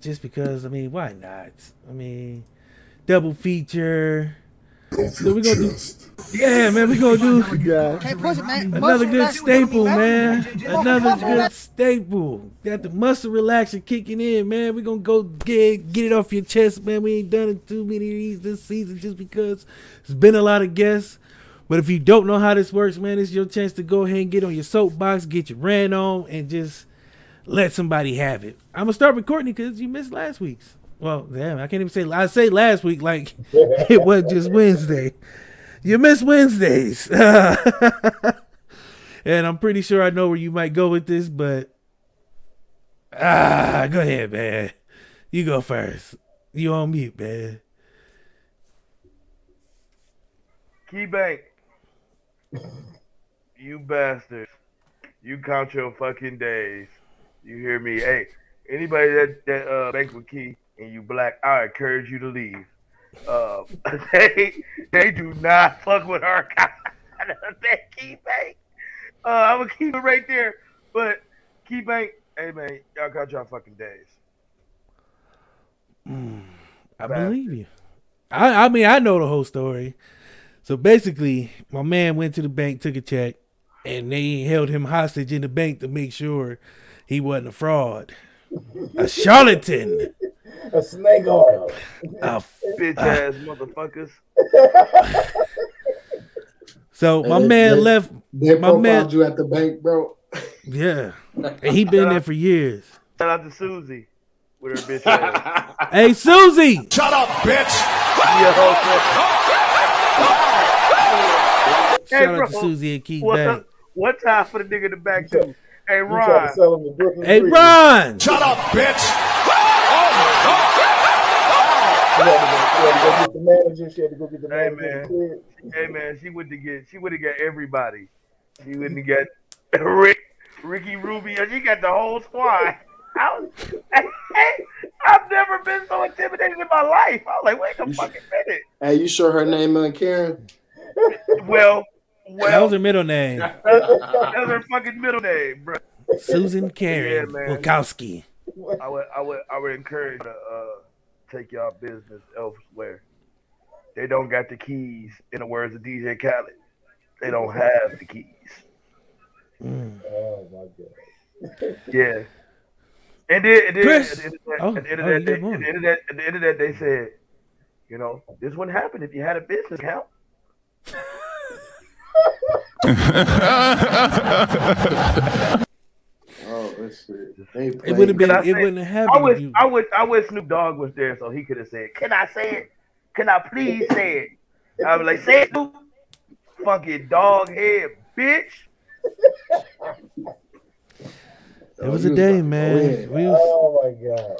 just because, I mean, why not? I mean, double feature. So we gonna do, yeah, man. We gonna do oh Can't push it, man. another Muscle good staple, man. man. Another good staple. Got the muscle relaxer kicking in, man. We gonna go get get it off your chest, man. We ain't done it too many of these this season just because it's been a lot of guests. But if you don't know how this works, man, it's your chance to go ahead and get on your soapbox, get your rant on, and just let somebody have it. I'm gonna start with Courtney because you missed last week's. Well, damn, I can't even say I say last week like [LAUGHS] it was just Wednesday. You miss Wednesdays. [LAUGHS] and I'm pretty sure I know where you might go with this, but ah, go ahead, man. You go first. You on mute, man. Key Bank. You bastards. You count your fucking days. You hear me? Hey, anybody that that uh banks with Key and you black, I encourage you to leave. Uh, [LAUGHS] they they do not fuck with our that Key Bank. Uh, I'm gonna keep it right there. But Key Bank, hey man, y'all count your fucking days. I believe you. I, I mean, I know the whole story. So basically, my man went to the bank, took a check, and they held him hostage in the bank to make sure he wasn't a fraud, a charlatan, A snake oil. a Bitch ah. ass motherfuckers. So my They- man they- left. They My man- you at the bank, bro. Yeah, and he been there for years. Shout out to Susie with her bitch ass. [LAUGHS] Hey Susie, Shut up, bitch! Hey, shout out to. Susie and Keith What, Bank. what time for the nigga in the back too? Hey You Ron, to sell him the Hey Ron, Shut up, bitch! She had to go- she had to go get the manager. She had to go get the Hey, manager. man. hey man, she would have get she would have got everybody. She wouldn't get [LAUGHS] Rick, Ricky Rubio. She got the whole squad. I was, [LAUGHS] I've never been so intimidated in my life. I was like, wait a fucking minute. Hey, you sure her name ain't Karen? Well, well, that was her middle name, [LAUGHS] that was her fucking middle name, bro. Susan Karen Yeah, man. Wachowski. I would, I would, I would encourage to uh, take y'all business elsewhere. They don't got the keys. In the words of DJ Khaled, they don't have the keys. Mm. Oh my god. [LAUGHS] Yeah. And then, and then Chris. at the end of that, at the end of that, you they, got more. at the end of that, at the end of that, they said, you know, this wouldn't happen if you had a business account. [LAUGHS] Oh, shit. They It playing. would have been. It wouldn't have I happened. wish, if I wish, I wish Snoop Dogg was there so he could have said, "Can I say it? Can I please say it?" I was like, "Say it, Snoop." Fucking dog head, bitch. It was Oh, a day, about man. go. We was, Oh my god.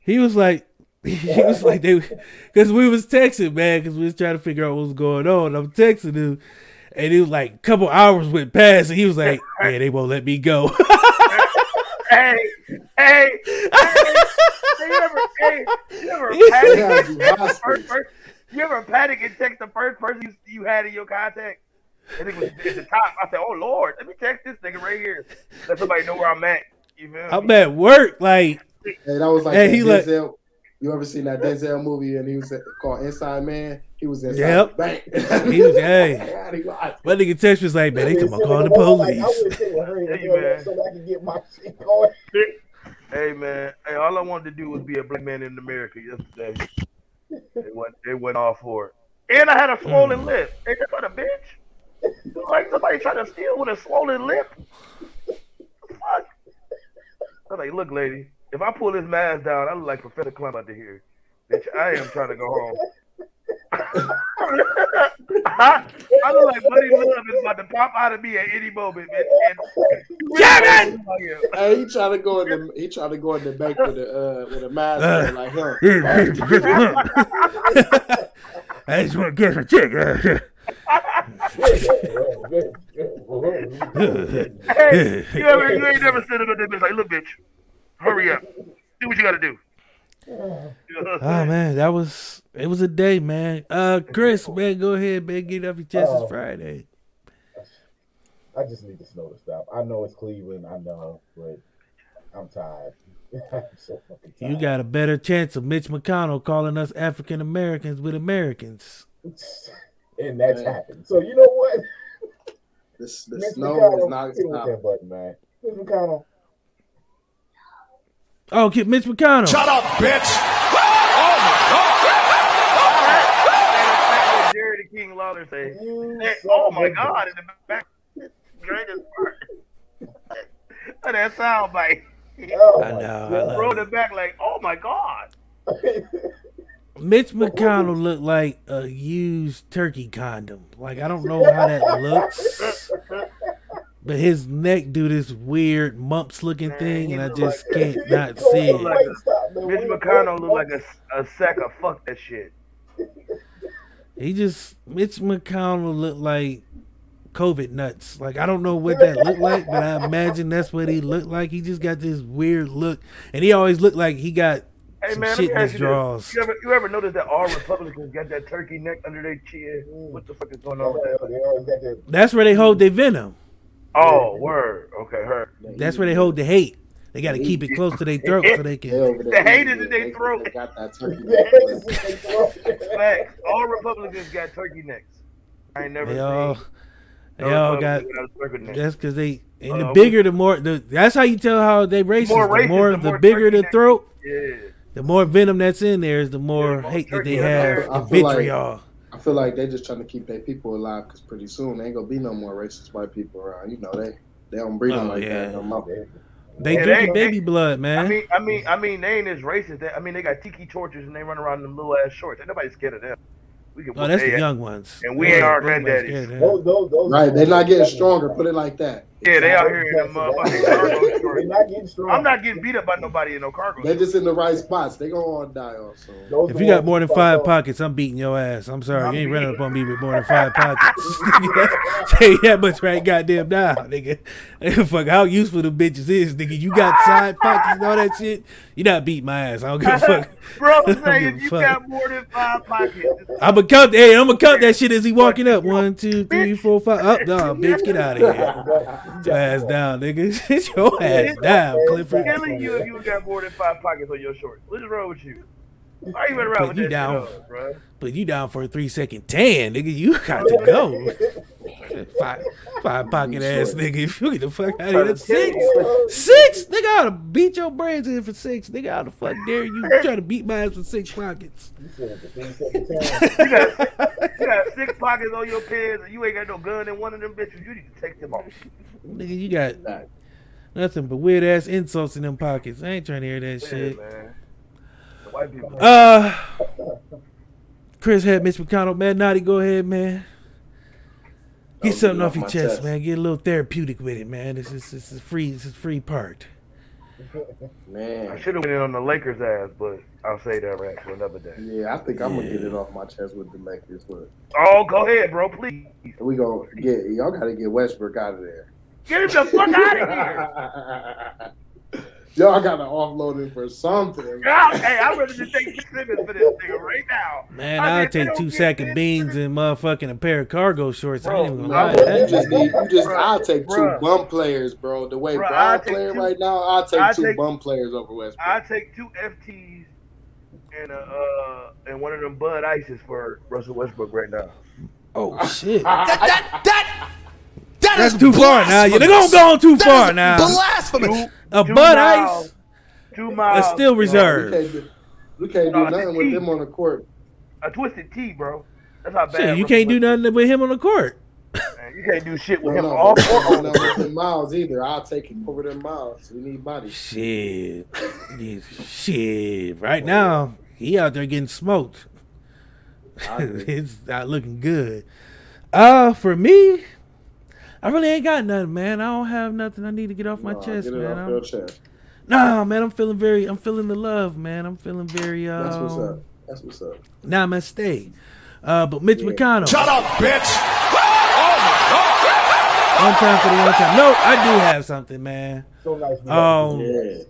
he was like, [LAUGHS] he was like they, because we was texting, man, because we was trying to figure out what was going on. I'm texting him, and it was like a couple hours went past, and he was like, [LAUGHS] "Yeah, they won't let me go." [LAUGHS] Hey, hey, hey, you ever, hey, you ever [LAUGHS] They panic? had you First, hostage. you ever panic and text the first person you, you had in your contact? And it was at the top. I said, "Oh Lord, let me text this nigga right here. Let somebody know where I'm at." You feel? I'm at work, like, Hey, that was like Hey, that he like- Denzel, You ever seen that Denzel movie and he was called Inside Man? He was inside Yep. the bank. [LAUGHS] He was- hey. [LAUGHS] Yeah, he nigga text was like, man, they talking about calling the Like, [LAUGHS] I police. would hurry Hey, man. so I can get my shit going. Hey man, hey, all I wanted to do was be a black man in America yesterday. They went, they went all for it. And I had a swollen Mm. lip. Ain't that about a bitch? Like somebody trying to steal with a swollen lip. Fuck? I'm like, look, lady, if I pull this mask down, I look like Professor Klump out of here. Bitch, I am trying to go home. I, I look like Buddy Love is about to pop out of me at any moment, bitch. And, Kevin! Hey, he trying to go in the he trying to go in the bank with a uh, with a mask Uh. on like him. [LAUGHS] I just want to get a check. [LAUGHS] Hey, you ever you ain't never said about that bitch like, look, bitch, hurry up, do what you gotta do. You know what I'm Oh man, that was it was a day, man. Uh Chris, man, go ahead, man, get it off your chest. Oh. It's Friday. I just need the snow to stop. I know it's Cleveland, I know, but I'm tired. [LAUGHS] I'm so fucking tired. You got a better chance of Mitch McConnell calling us African Americans with Americans. [LAUGHS] and that's Man. happened. So you know what? This the snow McConnell, is not hit with that button, man. Mitch McConnell, Oh, get Mitch McConnell. Shut up, bitch! Jerry the King Lawler say, you oh of my a God, in the back, greatest part. That sound bite. bitch. Oh I know, I God. love Throw in the back like, oh my God. Mitch McConnell looked like a used turkey condom. Like I don't know how that looks, but his neck do this weird mumps looking thing, and I just can't [LAUGHS] not see Wait, it. stop, man. Mitch McConnell wait, look like a, a sack of fuck that shit. He just Mitch McConnell looked like COVID nuts. Like I don't know what that looked like, but I imagine that's what he looked like. He just got this weird look, and he always looked like he got Hey some man, let shit me in his you drawers. You ever, you ever notice that all Republicans got that turkey neck under their chin? What the fuck is going on with that? They always got that. That's where they hold mm. their venom. Oh, word. Okay, her. That's where they hold the hate. They got to keep it close to their [LAUGHS] throat so they They can. The hate is in their throat. [LAUGHS] They got that turkey. Facts. All Republicans got turkey necks. I ain't never They seen. all, no they all got. Republican without a turkey neck. That's because they. And the Uh, bigger, the more. The, that's how you tell how they racist. more the more, the the, bigger turkey the neck. throat, Yeah. the more venom that's in there is the more Yeah, hate that they have. I and feel like- vitriol. I feel like they're just trying to keep their people alive because pretty soon there ain't gonna be no more racist white people around. You know they they don't breed them Oh, like yeah. that no more. They Yeah, drinking they- baby blood, man. I mean, I mean, I mean, they ain't as racist. They, I mean, they got tiki torches and they run around in them little ass shorts. Ain't nobody scared of them. We can oh, that's the young ones. And we ain't our Everybody's granddaddies. scared. Those, those, those Right, they're not getting stronger. Put it like that. Yeah, they out here in them motherfucking cargo shorts. not getting strong. I'm not getting beat up by nobody in no cargo. They're just in the right spots. They gonna all die off soon. Those If you got more than five start pockets, I'm beating your ass. I'm sorry. I'm you ain't running up on me with more than five pockets. Tell you that much right goddamn now, nigga. [LAUGHS] Fuck how useful the bitches is, nigga. You got side pockets and all that shit. You not beat my ass. I don't give a fuck. [LAUGHS] Bro, [LAUGHS] I I'm saying if you fuck. got more than five pockets, I'm gonna count. Hey, I'm gonna count that shit as he walking up. One, two, three, four, five. Up, no, bitch, get out of here. Your ass down, nigga. [LAUGHS] Sit your ass down, I'm Clifford. killing you if you got more than five pockets on your shorts. What's wrong with you? Why you running around Put with you that down. shit on, bro? But you down for a three second tan, nigga. You got to go. [LAUGHS] Five, five pocket ass nigga. If you get the fuck out of here, that's six. Six? Nigga, I ought to beat your brains in for six. Nigga, how the fuck dare you try to beat my ass with six pockets? You said the thing said the You got, you got six pockets on your pants and you ain't got no gun in one of them bitches. You need to take them off. Nigga, you got nothing but weird ass insults in them pockets. I ain't trying to hear that Yeah, shit. man. The white people. Uh, Chris had Mitch McConnell, man. Notti, go ahead, man. Get Don't something off off your chest, chest. man. Get a little therapeutic with it, man. This is this is free. This is free part. Man, I should have went in on the Lakers ass, but I'll say that right for another day. yeah, I think I'm gonna get it off my chest with the Lakers, but Oh, go ahead, bro. Please we gonna get y'all gotta get Westbrook out of there. get him the fuck out of here. [LAUGHS] y'all gotta offload him for something. [LAUGHS] God, hey, I'm ready to take six Simmons for this nigga right now. Man, I I'll take don't two sack of beans and motherfucking a pair of cargo shorts. I ain't even gonna Bro, lie. No, you That, just need you just Bruh, I'll take two bruh. bum players, bro. The way Bruh, Brown I'll playing two- right now, I'll take I'll two take- bum players over Westbrook. I take two FTs and uh, uh and one of them Bud Ices for Russell Westbrook right now. Oh shit. That that that That's is too far now. Yeah, they're gonna go too That far is now. Blasphemous. A Two Bud miles- Ice Two miles. is still No, we can't do, we can't No, do nothing with them on the court. A Twisted Tea, bro. That's how bad. Shit, you can't do nothing with him on the court. man. You can't do shit with No, him no, all we four can't do on the with miles either. I'll take him over them miles. We need bodies. Shit. Shit. Right now, he out there getting smoked. I [LAUGHS] it's not looking good. Uh, for me, I really ain't got nothing, man. I don't have nothing I need to get off my No, chest, get it man. off your chest. Nah, man, I'm feeling very, I'm feeling the love, man. I'm feeling very, uh, That's what's up. That's what's up. Namaste. Uh, but Mitch Yeah. McConnell. Shut up, bitch. One time for the one time. No, I do have something, man. So nice. we Um, Yeah.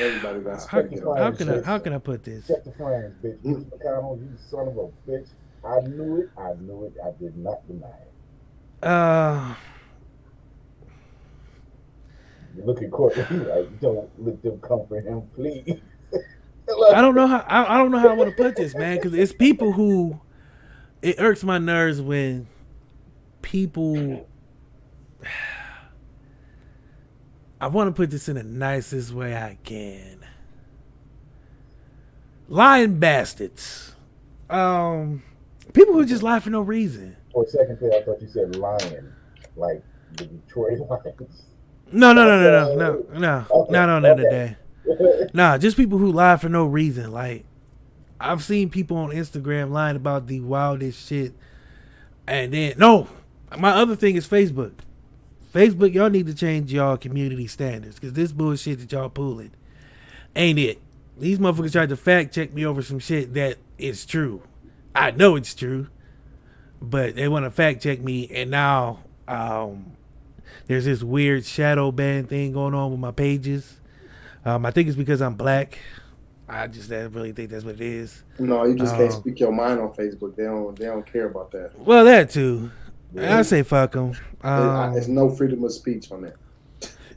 Everybody got How, spectacle. Check how can I, how can I put this? Check the frames, bitch. Mitch McConnell, you son of a bitch. I knew it. I knew it. I did not deny it. Uh, You look at Courtney [LAUGHS] like, don't let them come for him, please. [LAUGHS] I don't know how, I, I don't know how I want to put this, man, because it's people who, it irks my nerves when people. [SIGHS] I want to put this in the nicest way I can. Lying bastards. Um, people who just lie for no reason. For a second there, I thought you said lion, like the Detroit [LAUGHS] Lions. No, no, no, no, no, no, no, Okay, not on that okay. today. Nah, just people who lie for no reason. Like I've seen people on Instagram lying about the wildest shit, and then no, my other thing is Facebook. Facebook, y'all need to change y'all community standards because this bullshit that y'all pulling ain't it. These motherfuckers tried to fact check me over some shit that is true. I know it's true, but they want to fact check me, and now um, there's this weird shadow ban thing going on with my pages. Um, I think it's because I'm black. I just I really think that's what it is. No, you just can't Um, speak your mind on Facebook. They don't. They don't care about that. Well, that too. I say fuck them. Um, There's no freedom of speech on that.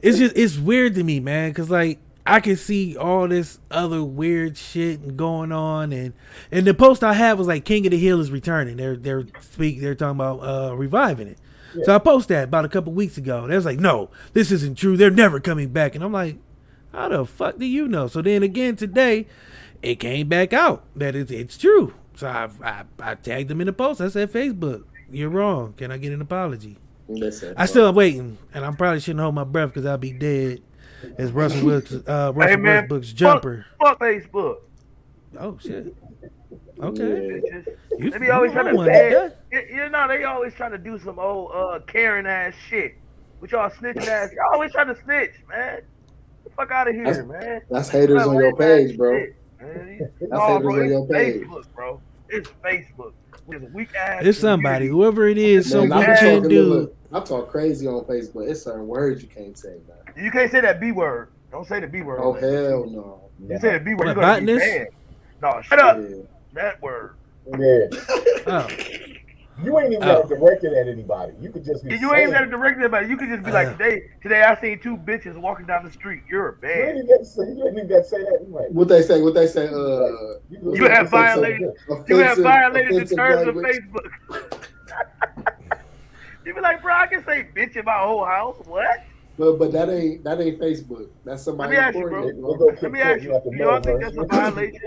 it's just it's weird to me, man, because like I can see all this other weird shit going on, and and the post I had was like King of the Hill is returning. They're they're speak they're talking about uh reviving it. So I posted that about a couple weeks ago. They was like, no, this isn't true. They're never coming back, and I'm like, how the fuck do you know? So then again today, it came back out that it's it's true. So I I, I tagged them in the post. I said, Facebook, you're wrong. Can I get an apology? Listen, I still am waiting, and I'm probably shouldn't hold my breath because I'll be dead. As Russell Wilkes, uh, Russell Hey man, Westbrook's jumper. Fuck, fuck Facebook. Oh shit. Yeah. Okay. Bitches. You, They be always you trying to want say, that. you, you know, they always trying to do some old uh Karen ass shit. With y'all snitching ass, y'all always trying to snitch, man. Get the fuck out of here, That's- man. That's haters on your page, bro. That's That's haters bro, on your page. Facebook, bro. It's Facebook. It's weak ass. It's somebody, community. whoever it is, some Man, weak I chain talk, dude. look, I talk crazy on Facebook. It's certain words you can't say, man. You can't say that B word. Don't say the B word. Oh hell no. You say the B word, What, you're gonna be botanist? banned. No, shut up. Yeah. That word. Yeah. Oh, [LAUGHS] You ain't even Oh. got to direct it at anybody. You could just be. You ain't even got to saying- direct it about it. You could just be Uh. like, today, today I seen two bitches walking down the street. You're You ain't even got to say, you ain't even got to say that. You like, What they say? What they say? Uh, you, You have violated- You have offensive- violated the terms of. Facebook. [LAUGHS] you be like, bro, I can say bitch in my whole house. What? But but that ain't that ain't Facebook. That's somebody Let me ask you, recording it, they bro. Let me ask you, do y'all think that's a violation?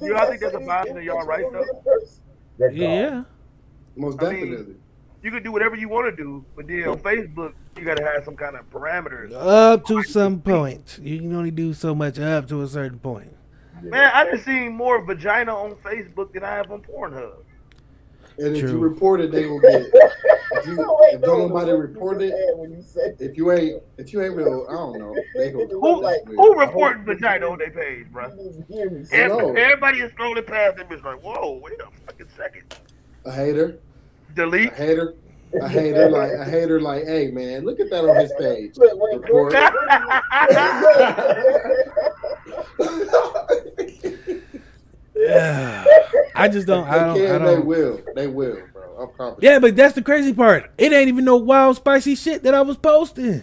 Do y'all think that's a violation of y'all rights, though? Yeah, gone. yeah. Most I mean, definitely. You can do whatever you want to do, but then on Facebook, you got to have some kind of parameters. Up to some point. You can only do so much up to a certain point. Man, I done seen more vagina on Facebook than I have on Pornhub. And if you True. report it, they will get. [LAUGHS] If, you, if don't nobody you report it, when you said if you ain't if you ain't real, I don't know. They go. Who, Like, who reporting vagina on their page, bro? You didn't hear me. Yeah. Every, know. everybody is scrolling past them. It's like, whoa, wait a fucking second. A hater, a Delete. hater, a hater like a hater like, hey man, look at that on his page. Wait, wait, Report. Yeah. I just don't. they I don't. can, I they don't. will, they will, bro. I'm confident. Yeah, but that's the crazy part. It ain't even no wild, spicy shit that I was posting.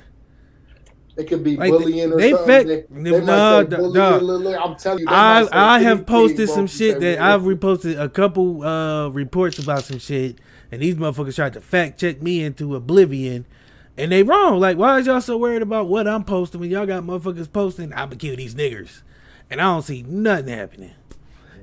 It could be Like, bullying or they something. fact- they, no, they no, no, bullying, no. look, look, I'm telling you, I I have posted some shit that. I've reposted a couple uh reports about some shit, and these motherfuckers tried to fact check me into oblivion, and they wrong. Like, why is y'all so worried about what I'm posting when y'all got motherfuckers posting? I'ma kill these niggers, and I don't see nothing happening.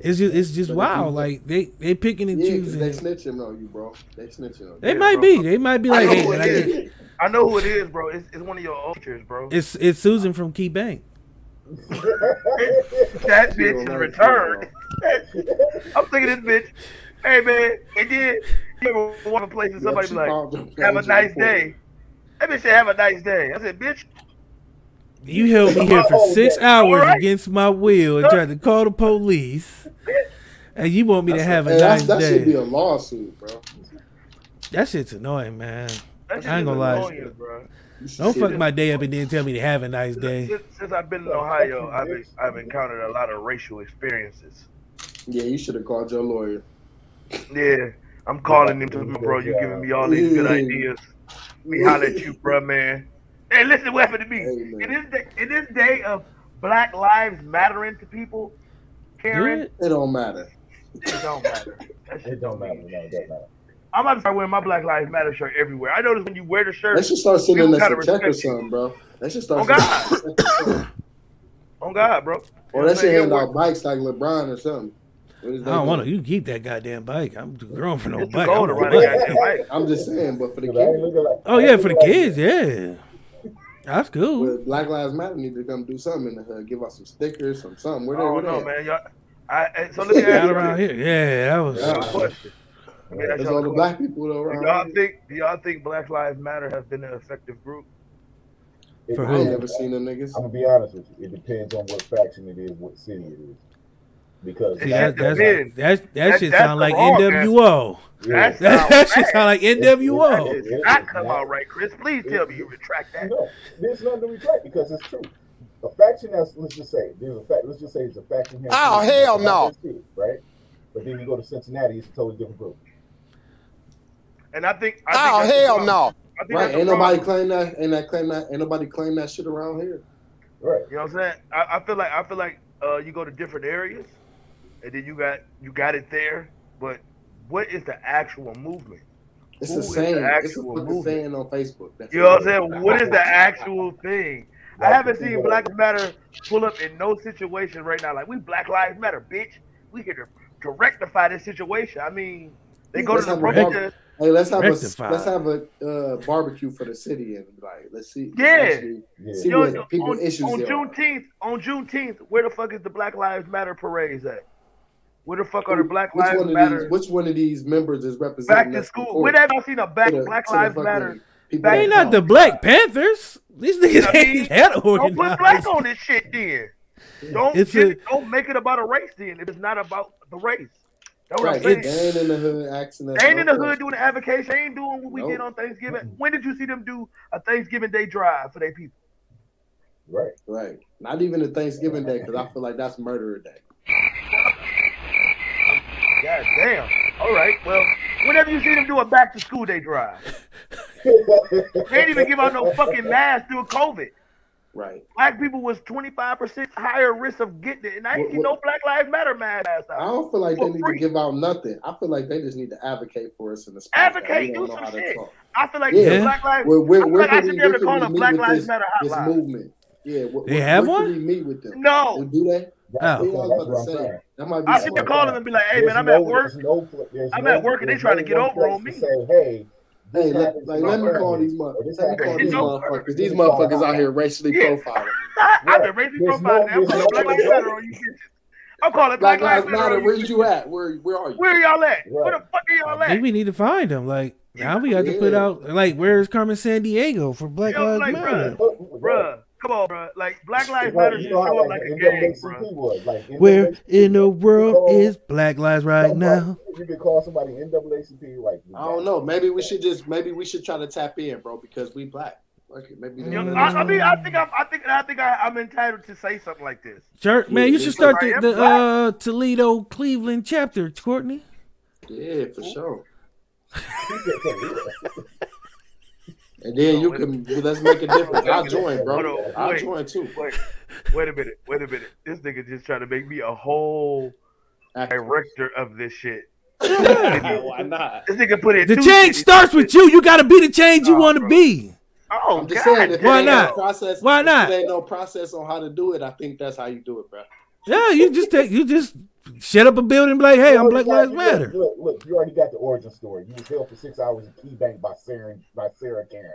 It's just it's just But wild. you- Like they they picking and Yeah, 'cause choosing. they They, snitching on you, bro. They snitching on you. They might bro. be. They might be I like, know hey, who man, I is. I know who it is, bro. It's, it's one of your ultras, bro. it's it's Susan from Key Bank. [LAUGHS] that bitch don't in return. [LAUGHS] I'm thinking this bitch. Hey man, and then you ever walk a place and somebody she be like, "Have a nice reporter. day." That bitch said, "Have a nice day." I said, "Bitch, You held me here for oh, six hours Alright. against my will and tried to call the police. And you want me to have a Hey, nice day?" that should be a lawsuit, bro. That shit's annoying, man. that shit I ain't gonna lie. annoying, bro." Don't fuck my day up and then tell me to have a nice day. Since, since I've been in Ohio, I've I've encountered a lot of racial experiences. Yeah, you should have called your lawyer. Yeah, I'm calling him to me, bro. You giving me all these good ideas. We holler at you, [LAUGHS] bro, man. Hey, listen, what happened to me? Hey, man. in this day, in this day of Black Lives Mattering to people, Karen, It don't matter. it don't matter. [LAUGHS] It don't matter. No, it don't matter. I'm about to start wearing my Black Lives Matter shirt everywhere. I notice when you wear the shirt, They just start sending People us a check or something, bro. They just start. Oh, God. sending us a check. on God, bro. Or they should Yeah, hand out bikes like LeBron or something. What is I don't want to. You can keep that goddamn bike. I'm too grown for no It's bike. goal I to want ride a a bike. goddamn bike. [LAUGHS] I'm just saying, but for the Because kids, like- Oh yeah, for the kids, yeah. That's cool. well, Black Lives Matter need to come do something in the hood. Give us some stickers, some something. Where they, Oh where no, at? man. Y'all, I, I- so let me ask Not you around here. Yeah, that was. Yeah. Question. Let me ask y'all the question. black people though Do around. y'all here. think? Do y'all think Black Lives Matter has been an effective group? For I ain't who? depends. never seen them niggas. I'm gonna be honest with you. It depends on what faction it is, what city it is. Because See, that, just that's, depends. that's, that That- shit that's sound like NWO. yeah, That, not [LAUGHS] that shit right. sound like That NWO. did not come out right, Chris. Please tell me you retract that. No, there's nothing to retract because it's true. A faction that's let's just say there's a fact. Let's just say it's a faction here. Oh, Cincinnati, hell no. not Right, but then you go to Cincinnati, it's a totally different group. And I think. I think Oh, that's hell problem. no. I think Right? Ain't nobody claim that. Ain't that claim that. Ain't nobody claim that shit around here. Right. You know what I'm saying? I, I feel like I feel like uh, you go to different areas, and then you got you got it there. But what is the actual movement? It's Who a is the saying. It's a actual fucking movement? saying on Facebook. That's You know what. I'm saying? What is the [LAUGHS] actual thing? I haven't seen Black Matter pull up in no situation right now. Like we Black Lives Matter, bitch. We here to, to rectify this situation. I mean, they go Let's to the have a protest. Hey, let's have Rectify. a let's have a uh, barbecue for the city and like let's see. Yeah. actually Yeah. See what yo, people on, issues on there are. Juneteenth, on Juneteenth, where the fuck is the Black Lives Matter parades at? Where the fuck are the Black Which Lives one Matter these? Which one of these members is representing? back representing to school? before? Where have I seen a back, To the- Black to the Lives Matter? people back They to that not the Black Panthers. These niggas I mean, ain't that Don't put black on this shit then. Don't It's get a- don't make it about a race then. If it's not about the race. That's what Right, I'm they ain't in the hood asking. They ain't in the hood doing the advocation. They ain't doing what we Nope. did on Thanksgiving. When did you see them do a Thanksgiving Day drive for their people? Right. Right, not even a Thanksgiving day because I feel like that's murder day. God damn. All right. Well, whenever you see them do a back to school day drive, [LAUGHS] they didn't even give out no fucking masks through COVID. Right. Black people was 25% higher risk of getting it. And I ain't What- see what- no Black Lives Matter mask I don't feel like they need free. to give out nothing. I feel like they just need to advocate for us in the spot Advocate, that do some shit. talk. I feel like Yeah. the Black Lives Where, where, I feel where like I could we, should be able to call we a Black Lives this, Matter this movement? Yeah, what, They what- have where one? Could we meet with them? No. Do they? That's Oh. Yeah, I thing. was That's about what I'm to saying. That might be I should smart. call them and be like, hey, There's man, I'm no- at work. no I'm no- at work and they there's trying to get over on me. to Say, hey, Hey, let, like, let me call these or motherfuckers. Let me call these motherfuckers. These Let me call motherfuckers out here racially profiling. [LAUGHS] I've been racially There's profiling. I'm there's calling no Black Lives. Matter on you. I'm calling Black Black Lives Lives Matter Matter, where you you at? Where where are you? Where y'all at? Where the fuck are y'all at? think we need to find them. Like now we got to put out like where's Carmen Sandiego for Black Yo, Lives like, Matter? Bruh, come on, bruh. Like Black Lives Matter should you know how show up like like a game, NAACP bruh. was like Where in the world is Black Lives right now? You can call somebody NAACP like I don't know. Maybe we should just maybe we should try to tap in, bro, because we black. Okay, maybe You know, I, I mean, I think I'm, I think, I think I, I'm entitled to say something like this. Church, man, you should start the, the uh, Toledo Cleveland chapter, Courtney. yeah, for sure. [LAUGHS] And then you can well, let's make a difference. I'll join, Hold bro. on, I'll join too. Wait, wait a minute. Wait a minute. This nigga just trying to make me a whole director of this shit. [LAUGHS] Why not? This nigga put in The change cities. starts with you. You got to be the change you Oh, want to be. Oh, I'm just God saying. Why not? no process, Why if not? There ain't no process on how to do it. I think that's how you do it, bro. Yeah, you just take you just shut up a building and be like, hey, I'm Black Lives Matter. Look, look, you already got the origin story. You was held for six hours in Key Bank by Sarah by Sarah Karen.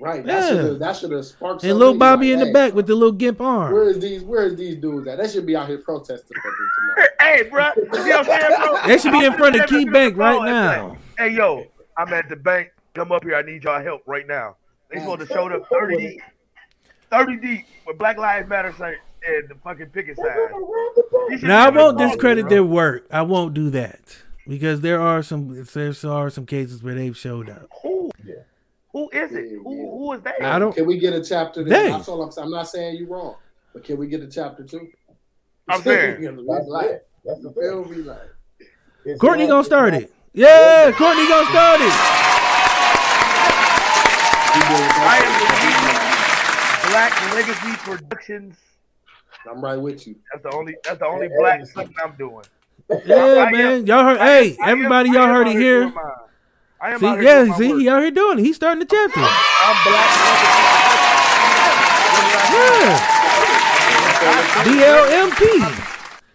Right. Yeah. That should have that should have sparked. And little Bobby like, in the hey, back with the little gimp arm. Where is these? Where is these dudes at? They should be out here protesting for me tomorrow. [LAUGHS] Hey, bro. You know what I'm saying, bro? They should be in front of Key Bank right the phone and now. say, Hey, yo, I'm at the bank. Come up here. I need y'all help right now. They supposed to show up 30 deep, 30 deep with Black Lives Matter sign and the fucking picket sign. Now I won't discredit bro. their work. I won't do that because there are some there are some cases where they've showed up. Who? Yeah. Who is it? Who, who is that? I don't. Can we get a chapter? They. There? That's all I'm saying. I'm not saying you're wrong, but can we get a chapter two? I'm saying. That's like, it. That's the feel thing. like. It's Courtney gonna start not- it. Yeah, Courtney gonna start it. I am the Black Legacy Productions. I'm right with you. That's the only. That's the only Yeah, black Legacy. something I'm doing. Yeah, I man. am- Y'all heard? I Hey, am- I am- everybody, y'all heard it here. I am See, out here yeah, see, work. he out here doing it. He's starting the chapter. I'm black. Yeah. DLMP.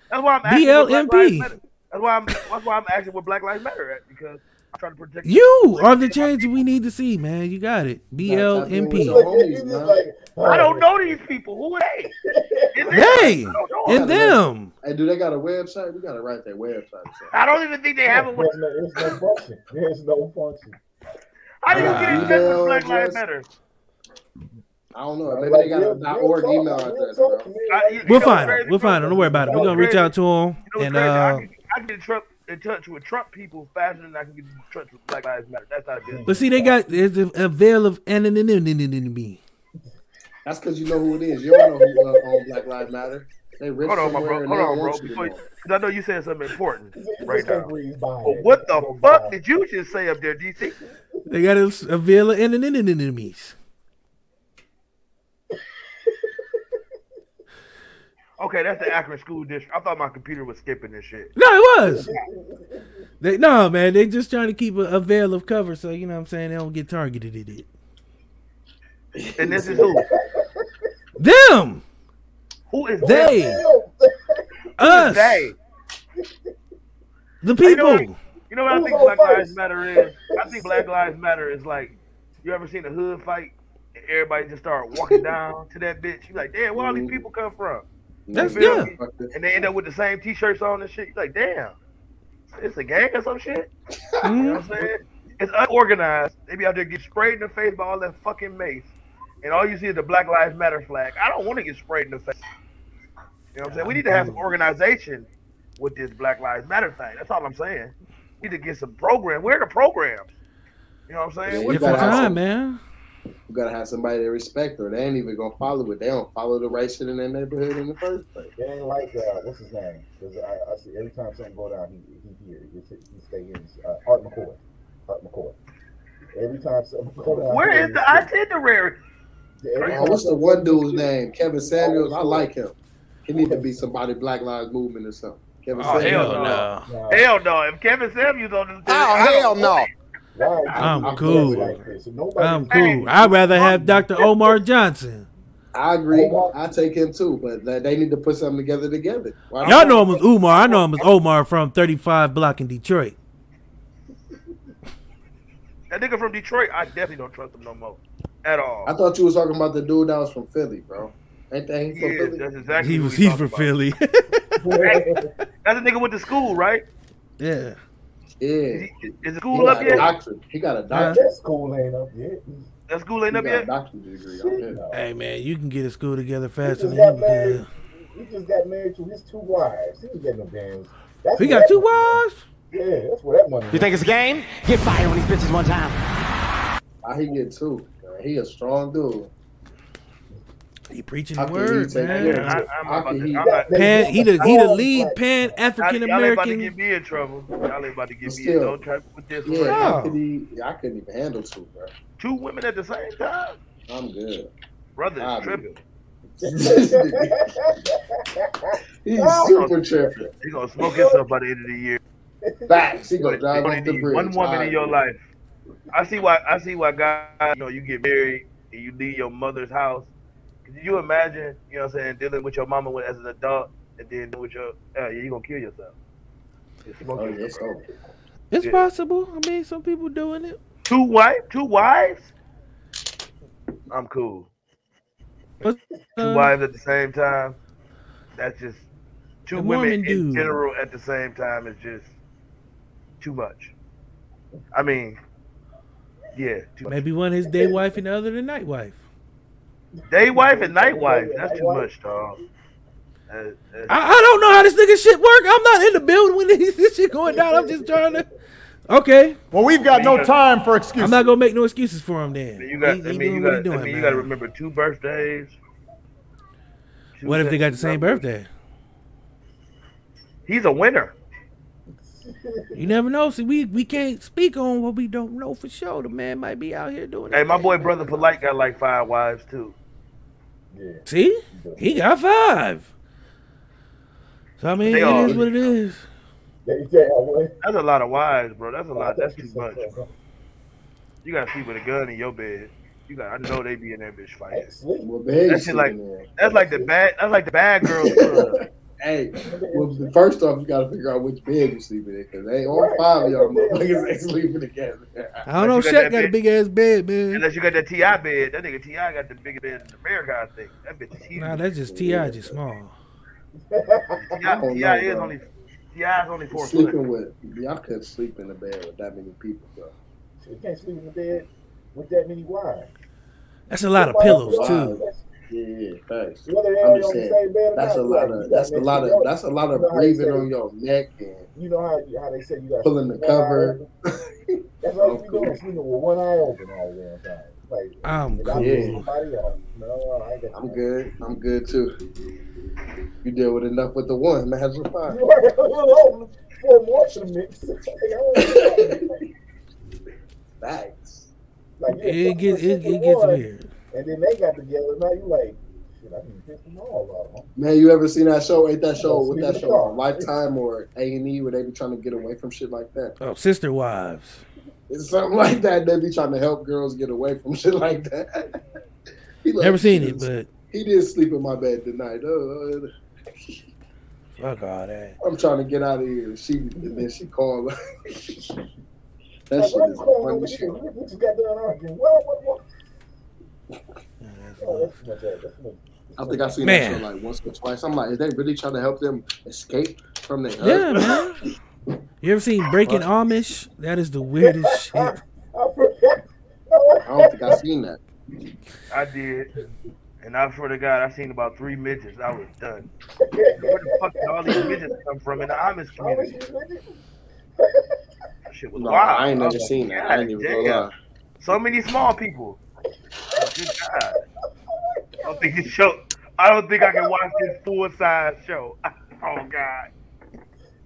That's why I'm asking. what Black BLMP. Lives Matter- That's why I'm. That's why I'm asking what Black Lives Matter at because I'm trying to protect. You are the change we need to see, man. You got it. BLMP. Look, it's just like, I don't know these people. Who are they? Is it- Hey, I don't know. and them. Hey, do they got a website? We gotta write their website. So. I don't even think they have a. There's no, there's no function. There's no function. How do you get in touch with Email Black Lives. Matter? I don't know. Maybe Like, they got a real- org talk, email address, talk bro. I- you We'll know find what's him. We'll crazy, find him. Don't worry about it. We're gonna reach out to them You know and crazy? I uh. can, I can get in, Trump, in touch with Trump people faster than I can get in touch with Black Lives Matter. That's not good. But see, they got there's a, a veil of anonymity. That's because you know who it is. You don't know who uh, on Black Lives Matter. They rich Hold on, my somewhere bro. Hold on, bro. want you to Before, know. because [LAUGHS] I know you said something important right now. breeze But what the fuck did you just say up there, DC? They got a, a veil of anonymities. Okay, that's the Akron School District. I thought my computer was skipping this shit. No, it was. They no man, they just trying to keep a, a veil of cover so you know what I'm saying they don't get targeted at it. And this is who? Them, Who is they, them? us, They. the You know, people. you know what I think Black? Lives Matter is? I think Black Lives Matter is like, you ever seen a hood fight? Everybody just start walking down to that bitch. You like, damn, where all these people come from? That's You feel yeah. And they end up with the same t-shirts on and shit. You're like, damn, it's a gang or some shit. You know what I'm mm-hmm. saying? It's unorganized. They be out there get sprayed in the face by all that fucking mace, and all you see is the Black Lives Matter flag. I don't want to get sprayed in the face. You know what I'm saying? We need to have some organization with this Black Lives Matter thing. That's all I'm saying. We need to get some program. Where are the programs? You know what I'm saying? Yeah, What you the Different gotta have time, man. You gotta have somebody that respect her. They ain't even gonna follow it. They don't follow the right shit in their neighborhood in the first place. It ain't like uh, what's his name? Because I, I see every time something go down, he he here. He, he stay in. Uh, Art McCoy. Art McCoy. Every time something go down, Where he the itinerary? Oh, what's the one dude's name? Kevin Samuels. I like him. He need to be somebody Black Lives Movement or something. Kevin Oh, Samuels. hell Hell no. Hell no. If Kevin Samuels on this, Oh, hell no. Why are you I'm cool. Like this? I'm is- cool. I'd rather have Dr. Omar Johnson. I agree. I take him too, but they- they need to put something together together. Why Y'all know him as Umar. I know him as Omar from 35 Block in Detroit. [LAUGHS] That nigga from Detroit, I definitely don't trust him no more. At all. I thought you was talking about the dude that was from Philly, bro. Ain't that he He from is. Philly? That's exactly He was we he's from about. Philly. [LAUGHS] That's a nigga with the school, right? yeah. Is, Yeah. he, is school up got a yet? doctorate. He got a doctor. That school ain't up yet. That school He ain't up got a yet? doctorate degree. I'm. No. Hey man, you can get a school together faster than got him. married. because- He just got married to his two wives. He ain't getting no damn. That's He got two wives. Yeah, that's where that money. You think it's a game? Get fired on these bitches one time. I he get two? man? He a strong dude. He preaching the can he word, man. Yeah, I, I'm about can to, he- I'm not, Pan, he the he the lead pan y'all, African y'all ain't about to get me in trouble. Y'all ain't about to get me in. Still. Don't try with this Yeah, one. No. how could he? I couldn't even handle two, bro. Two women at the same time? I'm good. Brother is tripping. [LAUGHS] He's super tripping. He gonna smoke himself by the end of the year. Facts. He gonna drive off the bridge. one woman in your life. I see why. I see why guys. You know, you get married and you leave your mother's house. Can you imagine? You know, what I'm saying dealing with your mama as an adult, and then with your yeah, you're gonna kill yourself. You Oh, yourself, yes, bro. so. It's Yeah. possible. I mean, some people doing it. Two wife, two wives. I'm cool. What's, Two uh, wives at the same time. That's just two women in dude. general at the same time is just too much. I mean, yeah, too much. maybe one his day wife and the other the night wife. Day wife and night wife. That's too much, dog. I, I don't know how this nigga shit work. I'm not in the building when this, [LAUGHS] this shit going down. I'm just trying to. Okay, Well, we've got no time for excuses. I'm not gonna make no excuses for him. Then you got. He, I mean, he you got. Doing, I mean, you got to remember two birthdays. Two What if they got the same birthday? He's a winner. You never know. See, we we can't speak on what we don't know for sure. The man might be out here doing. Hey, his my thing. boy, brother Polite got like five wives too. Yeah. See, he got five. So I mean, They it all- is what it is. Yeah, you can't- That's a lot of wives, bro. That's a oh, lot. That's too much. Bro. You got to sleep with a gun in your bed. You got. I know they be in that bitch fighting. Sleep. Well, big That shit like- That's like the bad. That's like the bad girls [LAUGHS] club. Hey, well, first off, you gotta figure out which bed you're sleeping in, because they all five of y'all motherfuckers ain't sleeping together. I don't know. But you got Shaq got a big- big ass bed, man. Unless you got that Ti bed. That nigga Ti got the biggest bed in America. I think that bitch is huge. Nah, that's just Ti, just small. Ti, don't Ti know, is only. Ti is only four foot. Sleeping with, y'all couldn't sleep in the bed with that many people, bro. You can't sleep in the bed with that many wives. That's a lot of pillows too. Yeah, yeah, thanks. Whether I'm just saying, same bed or That's a lot of that's a lot of that's a lot of know how they breathing on your neck and You know how how they say you got Pulling the cover. [LAUGHS] That's all you doing, sleeping with one eye open all the damn time. Like, I'm and I'm cool. with somebody else. No, I ain't got I'm good. I'm good too. You deal with enough with the one, man. That's fine. You are a little old for more to the mix. Thanks. like, yeah, It gets it, it gets weird. And then they got together. Now you like, shit, I can piss them all off. Man, you ever seen that show? Ain't that show Yeah, with that show on Lifetime or A and E where they be trying to get away from shit like that? Oh, sister wives. It's something like that. They be trying to help girls get away from [LAUGHS] shit like that. He like, Never seen it, but he did sleep in my bed tonight. Uh, fuck all that. I'm trying to get out of here. She and then she called. [LAUGHS] that Like, shit what is is on funny with shit. you? We we just got done arguing. What, what, what? Yeah, that's Oh, that's too much. That's too much. I think I've seen Man. that show like once or twice. I'm like, is they really trying to help them escape from their Yeah, man. You ever seen Breaking Amish? That is the weirdest [LAUGHS] shit. I don't think I've seen that. I did. And I swear to God, I seen about three midgets. I was done. Where the fuck did all these midgets come from in the Amish community? That shit was No, wild. I ain't was never oh, seen that. I ain't even gonna lie. So many small people. Good God. I don't think this show. I don't think I can watch this full size show. [LAUGHS] Oh God.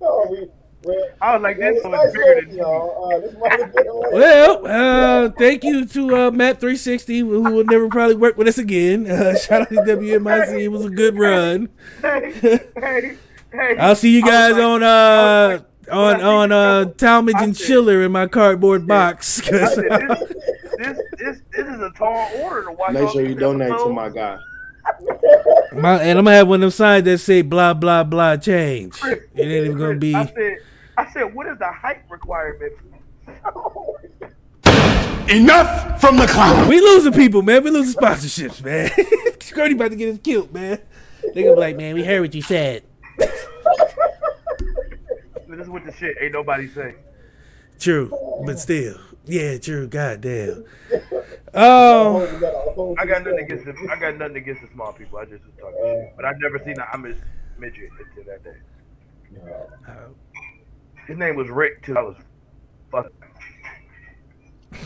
Oh, we, we, I was like, this it's show bigger having than y'all. Uh, this might have been Well, uh, thank you to uh, Map 360, who will never probably work with us again. Uh, [LAUGHS] shout out to WMIC. It was a good run. Hey, hey, hey. I'll see you guys like- on I uh like- on on uh Talmadge and said- Schiller in my cardboard box. I 'cause- said, [LAUGHS] this, this, this, this is a tall order to watch. Make all sure you these donate to my guy. [LAUGHS] my, and I'm gonna have one of them signs that say blah blah blah change. [LAUGHS] Chris, It ain't even gonna be. I said, I said, what is the height requirement? [LAUGHS] Enough from the clown. We losing people, man. We losing sponsorships, man. Scurdy about to get us killed, man. They gonna be like, man, we heard what you said. This is what the shit ain't nobody say. True, but still, yeah, true. Goddamn. Oh, We got a whole I got nothing against the, I got nothing against the small people. I just was talking shit. But I've never seen an Amish midget until that day. His name was Rick too. I was fucking. [LAUGHS]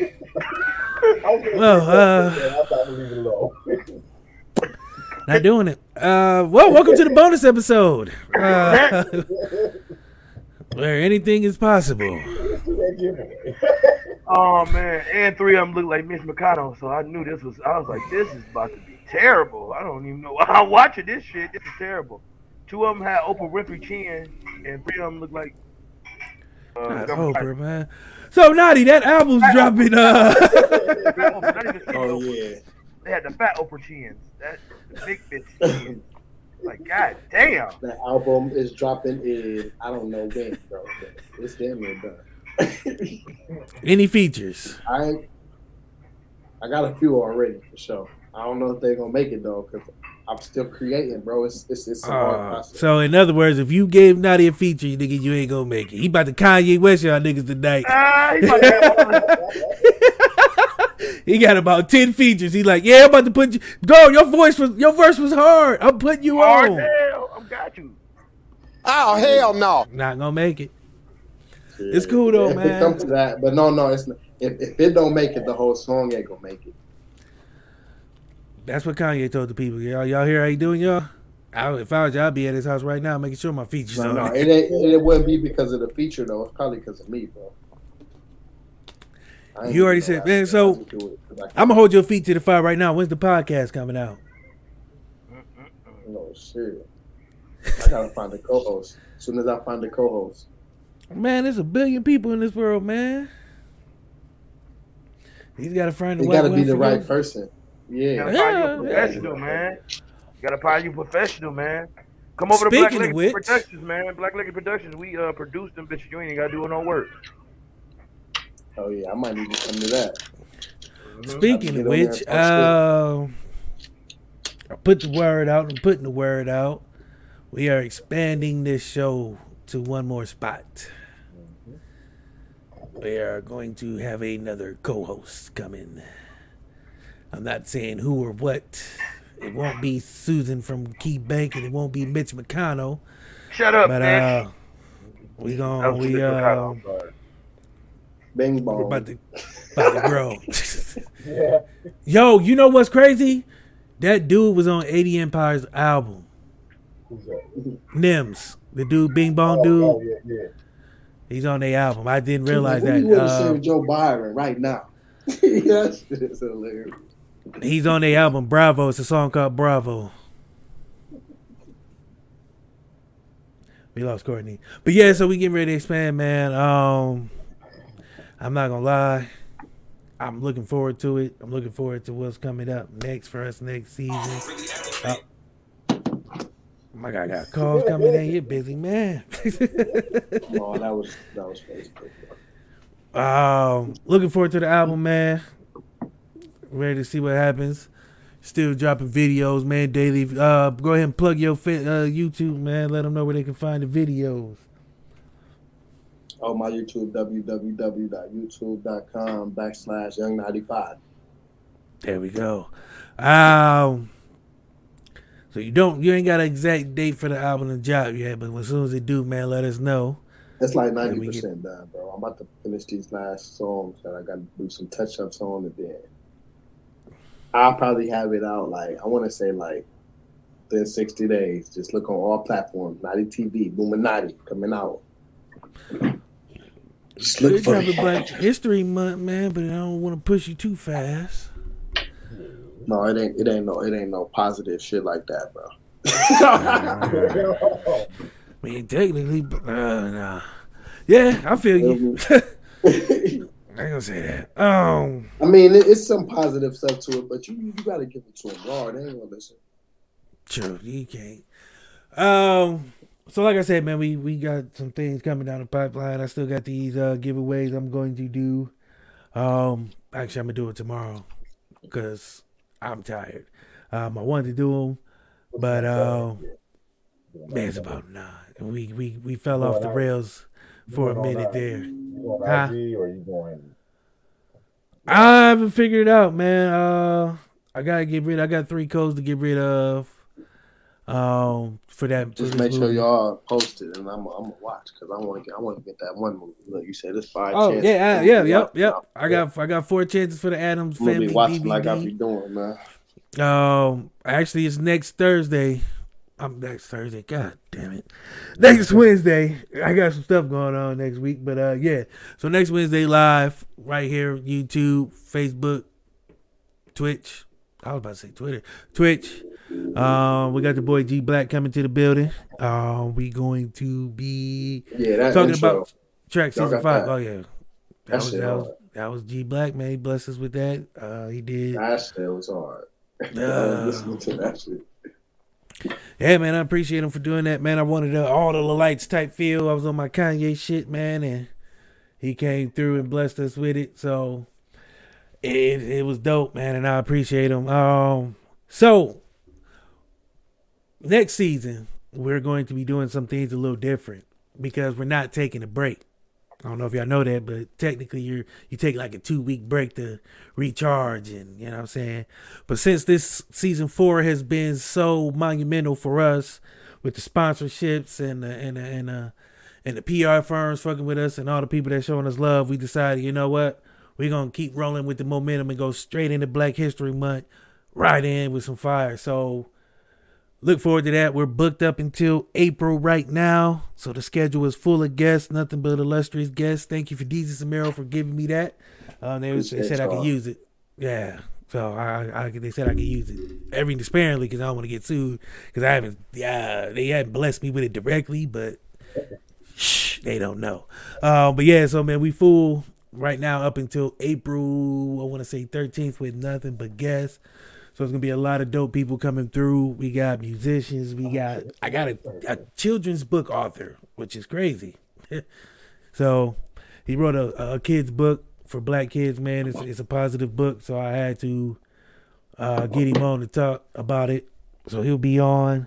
I was gonna Well, uh, something, I thought we'd leave it alone. Not doing it. Uh, well, welcome to the bonus episode. [LAUGHS] Uh, [LAUGHS] where anything is possible. Let's do that giveaway. Oh man, and three of them look like Mitch McConnell, so I knew this was. I was like, this is about to be terrible. I don't even know. I'm [LAUGHS] watching this shit. This is terrible. Two of them had Oprah Winfrey chin, and three of them look like. Uh, Not Oprah, man. So, Notti, that album's dropping. Uh, [LAUGHS] [LAUGHS] Oprah, not even skinny Oh yeah. They had the fat Oprah chins. That the big bitch chins. Like, god damn. That album is dropping in I don't know when, bro. It's damn near done. Any features? I I got a few already for sure. I don't know if they're gonna make it though, because I'm still creating, bro. It's it's it's a hard Uh, process. so, in other words, if you gave Notti a feature, you nigga, you ain't gonna make it. He about to Kanye West y'all niggas tonight. Ah, he about to have [LAUGHS] He got about ten features. He like, yeah, I'm about to put you. Go, your voice was, your verse was hard. I'm putting you hard on. hell. I got you. Oh, hell no. Not gonna make it. It's cool though, if man. it comes to that, but no, no, it's not. If, if it don't make it, the whole song ain't gonna make it. That's what Kanye told the people. Y'all, y'all hear how he doing, y'all? I, if I was y'all, I'd be at his house right now, making sure my features No, on no, it. it. It wouldn't be because of the feature though. It's probably because of me, bro. You already said, man. So I just do it 'cause I I'm gonna hold your feet to the fire right now. When's the podcast coming out? No shit. I gotta find a co-host. As soon as I find a co-host, Man, there's a billion people in this world, man. He's got to find the it gotta be the right you. person. You Yeah. gotta find you Yeah. professional, man. You gotta find you a professional, man. Come over to Black Speaking Legacy Productions, man. Black Legacy Productions, we uh produce them bitches. You ain't gotta do no work. Oh yeah, I might need to come to that. Speaking Get of which, and talk uh, I put the word out. I'm putting the word out. We are expanding this show to one more spot. We are going to have another co-host coming. I'm not saying who or what. It won't be Susan from Key Bank, and it won't be Mitch McConnell. Shut up, But man. uh, we That gonna we uh, McConnell, I'm. Bing we're bong. about to [LAUGHS] about to grow. Yeah. [LAUGHS] [LAUGHS] Yo, you know what's crazy? That dude was on 80 Empire's album. Who's that? Nims, the dude, Bing Bong Oh, dude. oh, yeah, yeah. He's on their album. I didn't realize that. you Uh, with Joe Byron right now? [LAUGHS] shit is hilarious. he's on their album, Bravo. It's a song called Bravo. We lost Courtney, but yeah. So we getting ready to expand, man. Um, I'm not gonna lie. I'm looking forward to it. I'm looking forward to what's coming up next for us next season. Uh, my guy got calls coming in. You're busy, man. [LAUGHS] Oh, that was that was Facebook. Um, looking forward to the album, man. Ready to see what happens. Still dropping videos, man, daily. Uh, go ahead and plug your fit, uh, YouTube, man. Let them know where they can find the videos. Oh, my YouTube www.youtube.com backslash young ninety five. There we go. Um, so you don't, you ain't got an exact date for the album to drop yet, but as soon as they do, man, let us know. It's like ninety percent done, bro. I'm about to finish these last songs that I got to do some touch ups on, and then I'll probably have it out. Like I want to say, like within sixty days. Just look on all platforms. Notti TV, Boominati coming out. Just look for it. Black History Month, man, but I don't want to push you too fast. No, it ain't. It ain't no. It ain't no positive shit like that, bro. [LAUGHS] I mean, technically, uh, nah. Yeah, I feel you. [LAUGHS] I ain't gonna say that. Um, I mean, it, it's some positive stuff to it, but you you gotta give it to them raw. They ain't gonna listen. true, you can't. Um, so like I said, man, we we got some things coming down the pipeline. I still got these uh giveaways I'm going to do. Um, actually, I'm gonna do it tomorrow because I'm tired. Um, I wanted to do them, but um, man, it's about nine. We we we fell off the rails for a minute there. Huh? I haven't figured it out, man. Uh, I gotta get rid. I got three codes to get rid of. Um, for that. Just this make sure y'all post it, and I'm I'm gonna watch because I want to get I want to get that one movie. Look, you said it's five. Oh chances. yeah, I'm yeah, yep, yep. I got I got four chances for the Addams I'm gonna Family be watching DVD. like I be doing, man. Um, actually, it's next Thursday. I'm next Thursday. God damn it. Next [LAUGHS] Wednesday. I got some stuff going on next week, but uh, yeah. So next Wednesday live right here, YouTube, Facebook, Twitch. I was about to say Twitter, Twitch. Um, we got the boy G Black coming to the building. Um, we going to be Yeah, talking intro. about track season five. that. Oh yeah, that, That was that was, that was G Black man. He blessed us with that. Uh, he did. That shit was hard. [LAUGHS] Uh, Listening to that shit. Yeah, man, I appreciate him for doing that, man. I wanted a, all the lights type feel. I was on my Kanye shit, man, and he came through and blessed us with it. So it it was dope, man, and I appreciate him. Um, so next season we're going to be doing some things a little different because we're not taking a break. I don't know if y'all know that, but technically you're you take like a two week break to recharge and you know what I'm saying. But since this season four has been so monumental for us with the sponsorships and the, and the, and the, and the PR firms fucking with us and all the people that showing us love, we decided you know what we're gonna keep rolling with the momentum and go straight into Black History Month, right in with some fire. So look forward to that. We're booked up until April right now. So the schedule is full of guests, nothing but illustrious guests. Thank you for DJ Samero for giving me that. Um, they, was, they said I could use it. Yeah. So I, I they said I could use it every sparingly because I don't want to get sued because I haven't. Yeah, they haven't blessed me with it directly, but shh, they don't know. Uh, but yeah, so man, we full right now up until April. I want to say 13th with nothing but guests. So it's gonna be a lot of dope people coming through. We got musicians. We got I got a, a children's book author, which is crazy. [LAUGHS] so he wrote a, a kid's book for black kids. Man, it's it's a positive book. So I had to uh, get him on to talk about it. So he'll be on.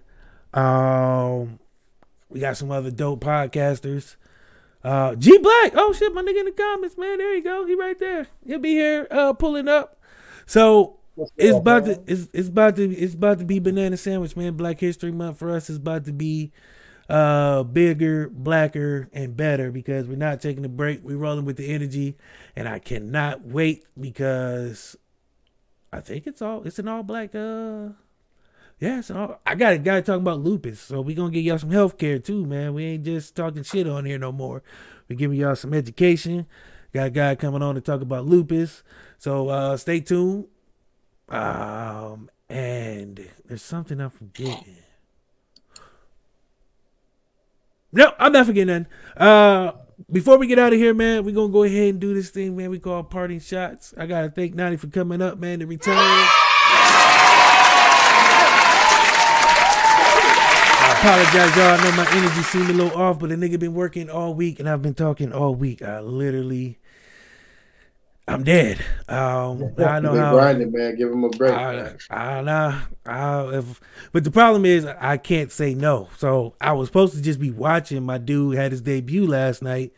Um, we got some other dope podcasters. Uh, G Black. Oh shit, my nigga in the comments, man. There you go. He right there. He'll be here uh, pulling up. So it's about to it's, it's about to it's about to be banana sandwich, man. Black History Month for us is about to be uh bigger, blacker, and better because we're not taking a break. We're rolling with the energy, and I cannot wait because I think it's all it's an all black uh yeah, so I got a guy talking about lupus, so we gonna give y'all some health care too, man. We ain't just talking shit on here no more. We're giving y'all some education. Got a guy coming on to talk about lupus. So uh stay tuned. Um, and there's something I'm forgetting. No, I'm not forgetting nothing. Uh, before we get out of here, man, we're gonna go ahead and do this thing, man. We call parting shots. I gotta thank Nani for coming up, man, to return. I apologize, y'all. I know my energy seemed a little off, but the nigga been working all week, and I've been talking all week. I literally, I'm dead. Um, I know how. grinding, man. Give him a break. I. I know. I, if, but the problem is, I can't say no. So I was supposed to just be watching. My dude had his debut last night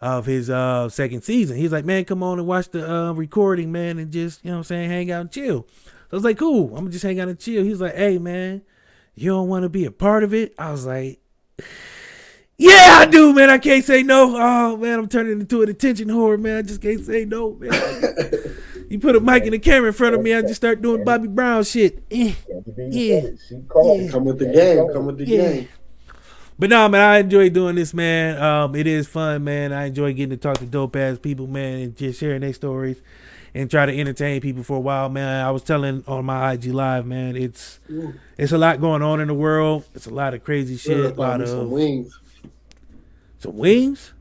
of his uh second season. He's like, man, come on and watch the uh, recording, man, and just you know what I'm saying, hang out and chill. So I was like, cool. I'm gonna just hang out and chill. He's like, hey, man, you don't want to be a part of it? I was like. Yeah, I do, man. I can't say no. Oh man, I'm turning into an attention whore, man. I just can't say no, man. [LAUGHS] you put a mic and a camera in front of me, I just start doing Bobby Brown shit. Eh. Yeah. She called. Yeah. Come with the game. Come with the Yeah. game. But no, man, I enjoy doing this, man. Um, it is fun, man. I enjoy getting to talk to dope ass people, man, and just sharing their stories and try to entertain people for a while, man. I was telling on my IG live, man, it's it's a lot going on in the world. It's a lot of crazy shit, a lot of wings. Some wings.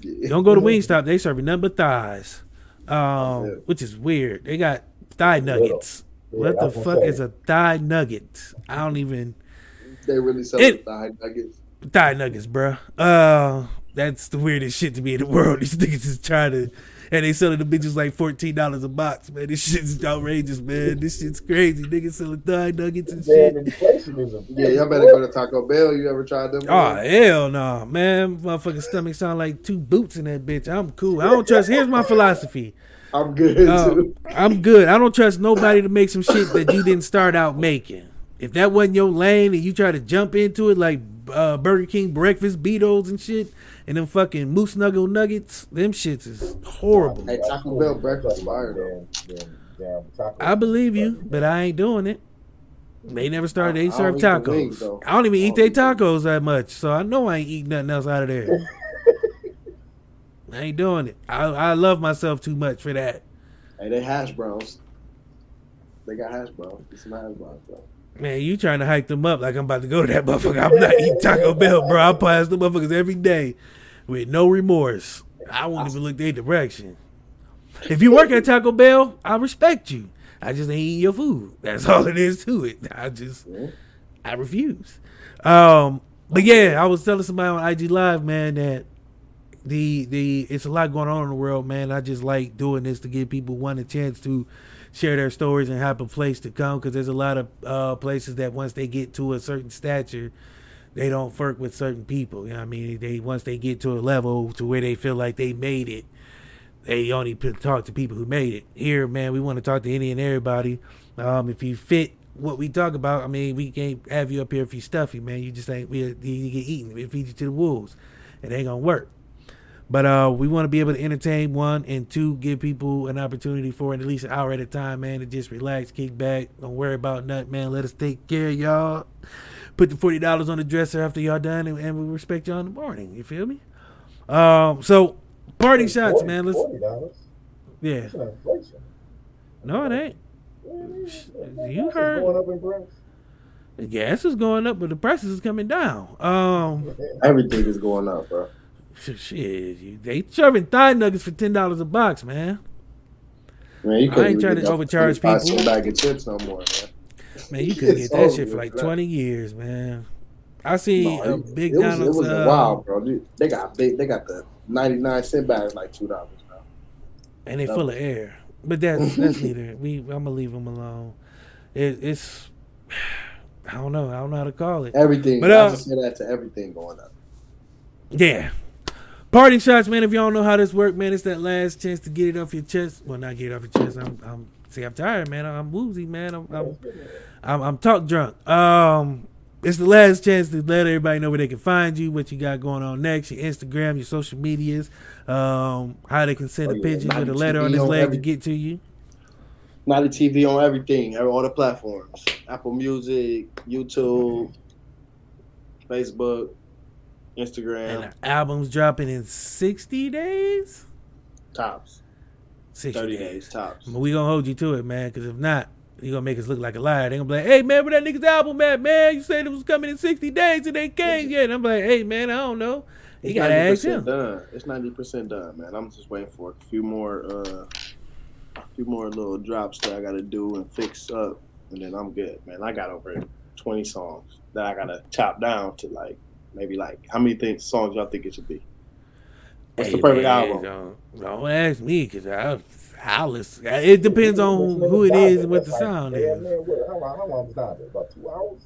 Yeah. Don't go to [LAUGHS] Wingstop. They serving nothing but thighs, um, Yeah. which is weird. They got thigh nuggets. Yeah, what the fuck I'm is a thigh nugget? I don't even They really sell It- thigh nuggets. thigh nuggets, bro. Uh, that's the weirdest shit to me in the world. [LAUGHS] These niggas is trying to, and they selling the bitches like fourteen dollars a box, man. This shit's outrageous, man. This shit's crazy. Niggas selling thigh nuggets and Damn shit. inflation Yeah, y'all better go to Taco Bell. You ever tried them? Oh wings? hell no, man! Motherfucking stomach sound like two boots in that bitch. I'm cool. I don't trust. Here's my philosophy. I'm good Uh, too. I'm good. I don't trust nobody to make some shit that you didn't start out making. If that wasn't your lane and you try to jump into it like uh, Burger King breakfast Beatles and shit, and them fucking moose nugget nuggets, them shits is horrible. Hey, Taco Bell breakfast fire though. I believe you, but I ain't doing it. They never started. They serve don't eat the tacos. wings. I don't even I eat don't their eat the- tacos that much, so I know I ain't eating nothing else out of there. [LAUGHS] I ain't doing it. I I love myself too much for that. Hey, they hash browns. They got hash browns. Get some hash browns, bro. Man, you trying to hype them up like I'm about to go to that [LAUGHS] motherfucker. I'm not eating Taco Bell, bro. I pass the motherfuckers every day with no remorse. I won't even look their direction. If you work at Taco Bell, I respect you. I just ain't eating your food. That's [LAUGHS] all it is to it. I just I refuse. Um, but yeah, I was telling somebody on IG Live, man, that the the it's a lot going on in the world, man. I just like doing this to give people one a chance to share their stories and have a place to come because there's a lot of uh, places that once they get to a certain stature, they don't work with certain people. You know what I mean? They once they get to a level to where they feel like they made it, they only talk to people who made it. Here, man, we want to talk to any and everybody. Um, if you fit what we talk about, I mean, we can't have you up here if you stuffy, man. You just ain't we you get eaten. We feed you to the wolves. It ain't gonna work. But uh, we want to be able to entertain one and two, give people an opportunity for at least an hour at a time, man, to just relax, kick back, don't worry about nothing, man. Let us take care of y'all. Put the forty dollars on the dresser after y'all done, and, and we respect y'all in the morning. You feel me? Um, so party shots, man. Let's Forty dollars. yeah. It's an inflation. No, it ain't. You heard going up in price. the gas is going up, but the prices is coming down. Um, Everything is going up, bro. Sh- shit, you, they serving thigh nuggets for ten dollars a box, man. Man, you I couldn't I ain't trying to overcharge 25 people. bag of chips no more, man. Man, you [LAUGHS] couldn't get that shit for like twenty years, man. I see No, a big it was, it was uh, wild, bro. Dude, They got big. They got the ninety nine cent bags like two dollars now. and they full of air. But that's that's [LAUGHS] neither. We I'm gonna leave them alone. It, it's [SIGHS] I don't know. I don't know how to call it. Everything. But, I uh, just say that to everything going up. Yeah. Party shots, man. If y'all know how this work, man, it's that last chance to get it off your chest. Well, not get it off your chest. I'm, I'm see, I'm tired, man. I'm woozy, man. I'm, I'm, I'm, I'm talk drunk. Um, it's the last chance to let everybody know where they can find you, what you got going on next, your Instagram, your social medias, um, how they can send Oh, a yeah, pigeon with a letter on this leg to get to you. Notti TV on everything, all the platforms: Apple Music, YouTube, Facebook, Instagram, And the album's dropping in 60 days. tops. 60 Thirty days. days tops. But we gonna hold you to it, man. Because if not, you gonna make us look like a liar. They gonna be like, "Hey, man, where that nigga's album at, man? You said it was coming in sixty days and they came yet." And I'm like, "Hey, man, I don't know. You gotta ask him." Done. It's ninety percent done, man. I'm just waiting for a few more, uh, a few more little drops that I gotta do and fix up, and then I'm good, man. I got over twenty songs that I gotta chop down to like maybe like how many things songs y'all think it should be? What's Hey, the perfect man, album? Don't, don't ask me because I, I'll listen. It depends on who it is and what the That's like, sound man, is. man, what- How long? How long is that? About two hours.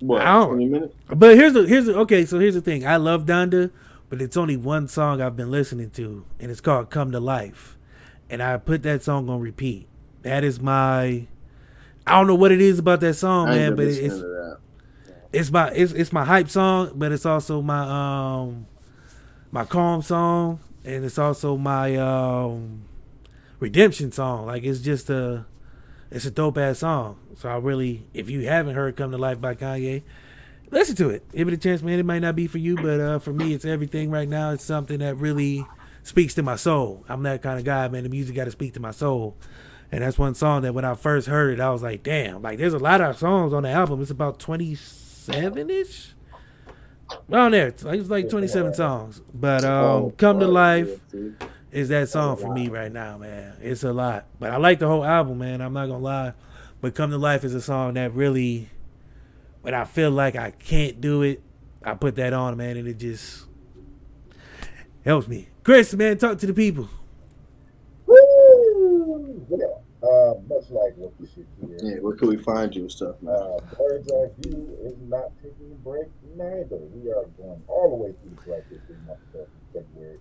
What? I don't- Twenty minutes? But here's the here's the, okay. So here's the thing. I love Donda, but it's only one song I've been listening to, and it's called "Come to Life," and I put that song on repeat. That is my. I don't know what it is about that song, man, but it's to that. It's my it's it's my hype song, but it's also my um my calm song, and it's also my um redemption song. Like it's just a it's a dope ass song. So I really, if you haven't heard "Come to Life" by Kanye, listen to it. Give it a chance, man. It might not be for you, but uh, for me, it's everything right now. It's something that really speaks to my soul. I'm that kind of guy, man. The music got to speak to my soul. And that's one song that when I first heard it, I was like, damn, like there's a lot of songs on the album. It's about 27 ish. Around there. It's like, like 27 songs. But um, Oh, Come to Life is that song for me right now, man. It's a lot. But I like the whole album, man. I'm not going to lie. But Come to Life is a song that really, when I feel like I can't do it, I put that on, man, and it just helps me. Chris, man, talk to the people. Woo! Yeah. Uh, much like what you should. Yeah, where can we find you and stuff, man? Uh, Bird's Eye View is not taking a break neither. We are going all the way through the Black History Month of February.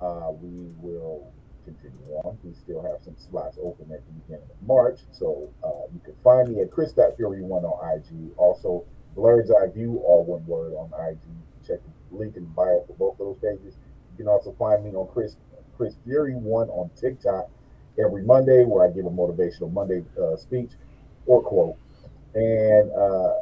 Uh, we will continue on. We still have some slots open at the beginning of March. So uh, you can find me at Chris.Fury1 on IG. Also, Blurred's Eye View, all one word on IG. Check the link in bio for both of those pages. You can also find me on Chris Chris Fury One on TikTok every Monday, where I give a motivational Monday uh, speech or quote. and uh,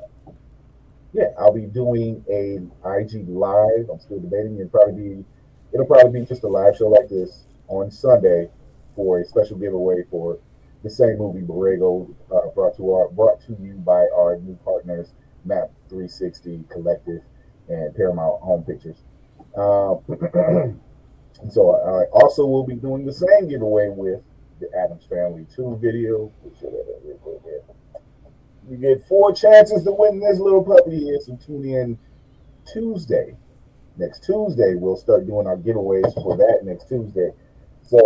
yeah, I'll be doing a IG live. I'm still debating. It'll probably be it'll probably be just a live show like this on Sunday for a special giveaway for the same movie Borrego, uh, brought to our brought to you by our new partners Map 360 Collective and Paramount Home Pictures. Uh, [CLEARS THROAT] so I also will be doing the same giveaway with the Addams Family 2 video. Which, uh, you get four chances to win this little puppy here, so tune in Tuesday. Next Tuesday, we'll start doing our giveaways for that next Tuesday. So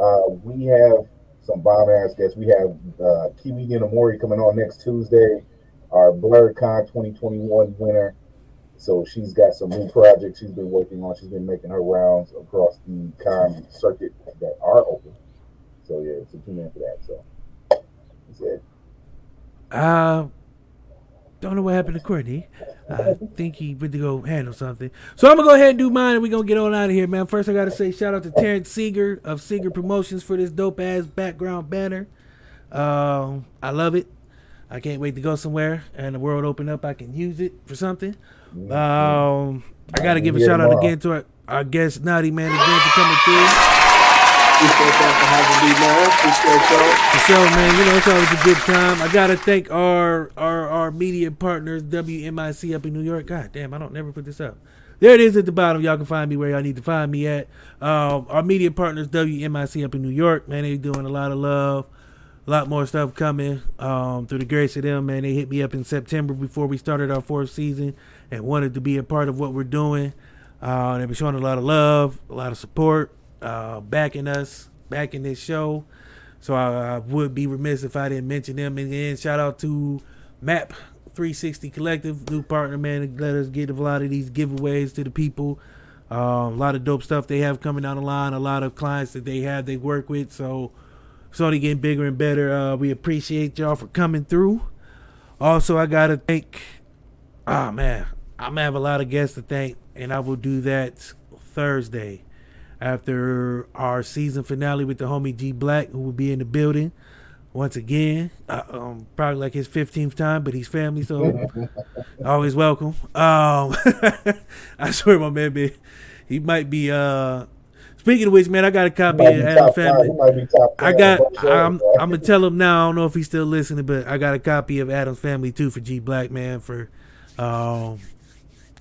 uh, we have some bomb ass guests. We have uh, Kiwi Ninamori coming on next Tuesday, our BlurCon 2021 winner. So she's got some new projects she's been working on. She's been making her rounds across the con circuit that are open. So yeah, so tune in for that. So that's it. Uh, don't know what happened to Courtney. I think he went to go handle something. So I'm gonna go ahead and do mine, and we're gonna get on out of here, man. First, I gotta say shout out to Terrence Seeger of Seeger Promotions for this dope ass background banner. Um, I love it. I can't wait to go somewhere and the world open up. I can use it for something. Um, I gotta give a shout out again to our, our guest Notti Man again for coming through. Appreciate that for having me, man. Appreciate y'all. Sure, man. You know, it's always a good time. I gotta thank our our our media partners, WMIC up in New York. God damn, I don't never put this up. There it is at the bottom. Y'all can find me where y'all need to find me at. Um, our media partners, WMIC up in New York, man, they doing a lot of love, a lot more stuff coming. Um, through the grace of them, man, they hit me up in September before we started our fourth season and wanted to be a part of what we're doing. Uh, they've been showing a lot of love, a lot of support, uh, backing us, backing this show. So I, I would be remiss if I didn't mention them. And again, shout out to Map 360 Collective, new partner, man, let us get a lot of these giveaways to the people. Um, a lot of dope stuff they have coming down the line. A lot of clients that they have they work with. So it's only getting bigger and better. Uh, we appreciate y'all for coming through. Also, I gotta thank. Oh man, I'm gonna have a lot of guests to thank, and I will do that Thursday after our season finale with the homie G Black, who will be in the building once again. Uh, um, probably like his 15th time, but he's family, so [LAUGHS] always welcome. Um, [LAUGHS] I swear, my man, be, he might be. Uh, speaking of which, man, I got a copy of Adam. Family. He might be top I got. I'm. I'm gonna tell him now. I don't know if he's still listening, but I got a copy of Addams Family too for G Black man. For, um,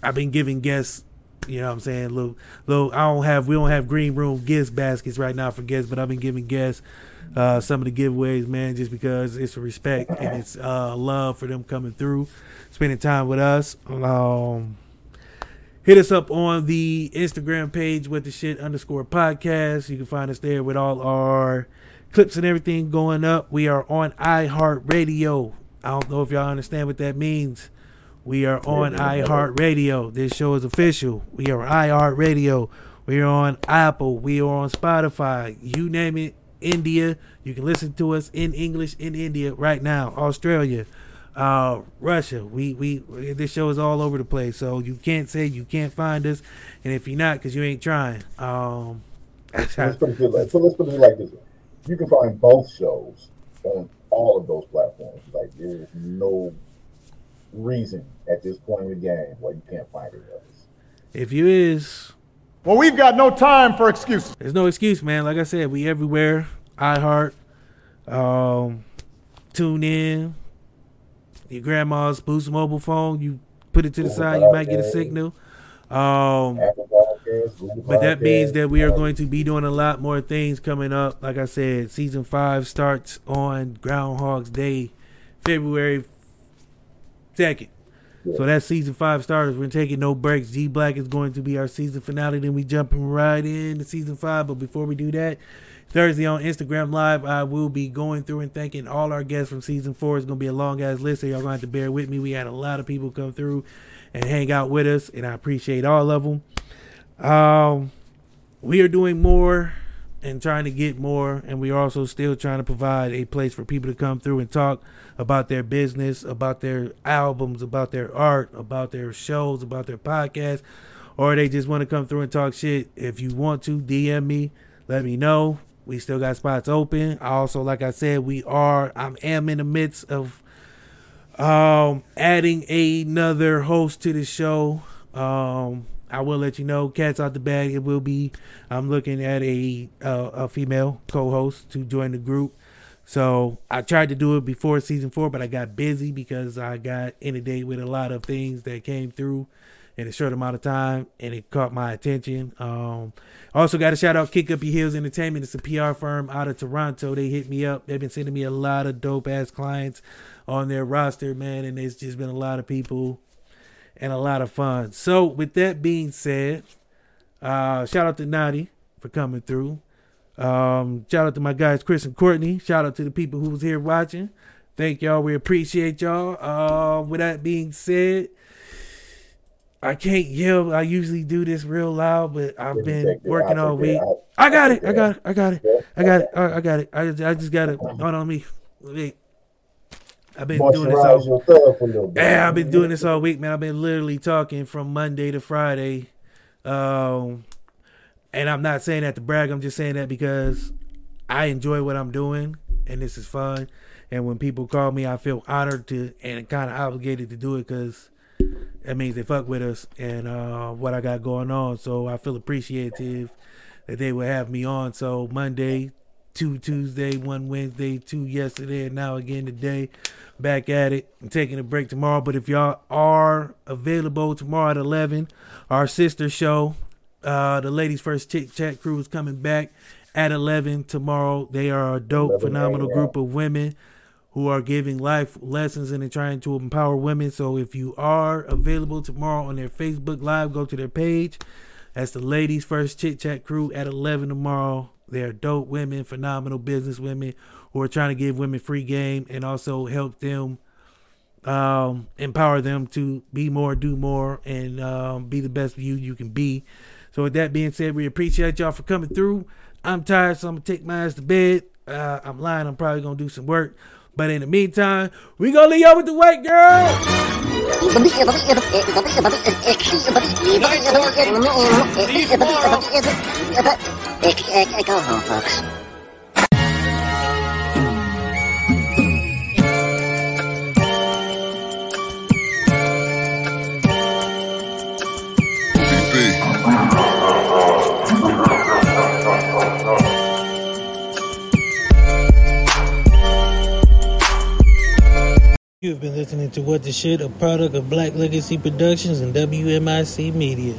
I've been giving guests. You know what I'm saying? Little, little. I don't have. We don't have green room gift baskets right now for guests, but I've been giving guests uh, some of the giveaways, man, just because it's a respect and it's uh, love for them coming through, spending time with us. Um, hit us up on the Instagram page with the shit underscore podcast. You can find us there with all our clips and everything going up. We are on iHeartRadio. I don't know if y'all understand what that means. We are on iHeartRadio. This show is official. We are iHeartRadio. We are on Apple. We are on Spotify. You name it. India. You can listen to us in English in India right now. Australia uh, Russia. We we this show is all over the place, so you can't say you can't find us, and if you're not, because you ain't trying. Um, Let's put it like, so let's put it like this: you can find both shows on all of those platforms. Like there's no reason at this point in the game why you can't find it. else. if you is, Well, we've got no time for excuses. there's no excuse, man. Like I said, we everywhere. iHeart, um, tune in. Your grandma's Boost mobile phone. You put it to the side. You might get a signal. Um, Apple Podcasts, Google But that means that we are going to be doing a lot more things coming up. Like I said, season five starts on Groundhog's Day, February second. So that's season five starters. We're taking no breaks. G Black is going to be our season finale. Then we jumping right into season five. But before we do that, Thursday on Instagram Live, I will be going through and thanking all our guests from season four. It's gonna be a long ass list, so y'all gonna have to bear with me. We had a lot of people come through and hang out with us, and I appreciate all of them. Um, we are doing more and trying to get more, and we are also still trying to provide a place for people to come through and talk about their business, about their albums, about their art, about their shows, about their podcasts, or they just want to come through and talk shit. If you want to, DM me, let me know. We still got spots open. Also, like I said, we are. I am in the midst of Um, adding another host to the show. Um, I will let you know. Cats out the bag. It will be. I'm looking at a uh, a female co-host to join the group. So I tried to do it before season four, but I got busy because I got inundated with a lot of things that came through in a short amount of time, and it caught my attention. Um, also got a shout out Kick Up Your Heels Entertainment. It's a PR firm out of Toronto. They hit me up. They've been sending me a lot of dope ass clients on their roster, man, and it's just been a lot of people and a lot of fun. So with that being said, uh, shout out to Notti for coming through. Um, shout out to my guys Chris and Courtney. Shout out to the people who was here watching. Thank y'all. We appreciate y'all. Uh, with that being said, I can't yell. I usually do this real loud, but I've been working all week. I got it. I got it. I got it. I got it. I got it. I just, I just got it. Hold on me. Wait. I've been doing this all. thug for a little bit. Yeah, I've been doing this all week, man. I've been literally talking from Monday to Friday. Um, and I'm not saying that to brag. I'm just saying that because I enjoy what I'm doing, and this is fun. And when people call me, I feel honored to and kind of obligated to do it because that means they fuck with us and uh, what I got going on. So I feel appreciative that they would have me on. So Monday, two Tuesday, one Wednesday, two yesterday, and now again today. Back at it. I'm taking a break tomorrow, but if y'all are available tomorrow at 11, our sister show, uh, the Ladies First Chit Chat crew is coming back at 11 tomorrow. They are a dope, phenomenal group of women who are giving life lessons and trying to empower women. So if you are available tomorrow on their Facebook Live, go to their page. That's the Ladies First Chit Chat crew at 11 tomorrow. They're dope women, phenomenal business women who are trying to give women free game and also help them um, empower them to be more, do more, and um, be the best you you can be. So with that being said, we appreciate y'all for coming through. I'm tired, so I'm gonna take my ass to bed. Uh, I'm lying. I'm probably gonna do some work. But in the meantime, we gonna leave y'all with the white girl. Go home, folks. You've been listening to What the Shit, a product of Black Legacy Productions and WMIC Media.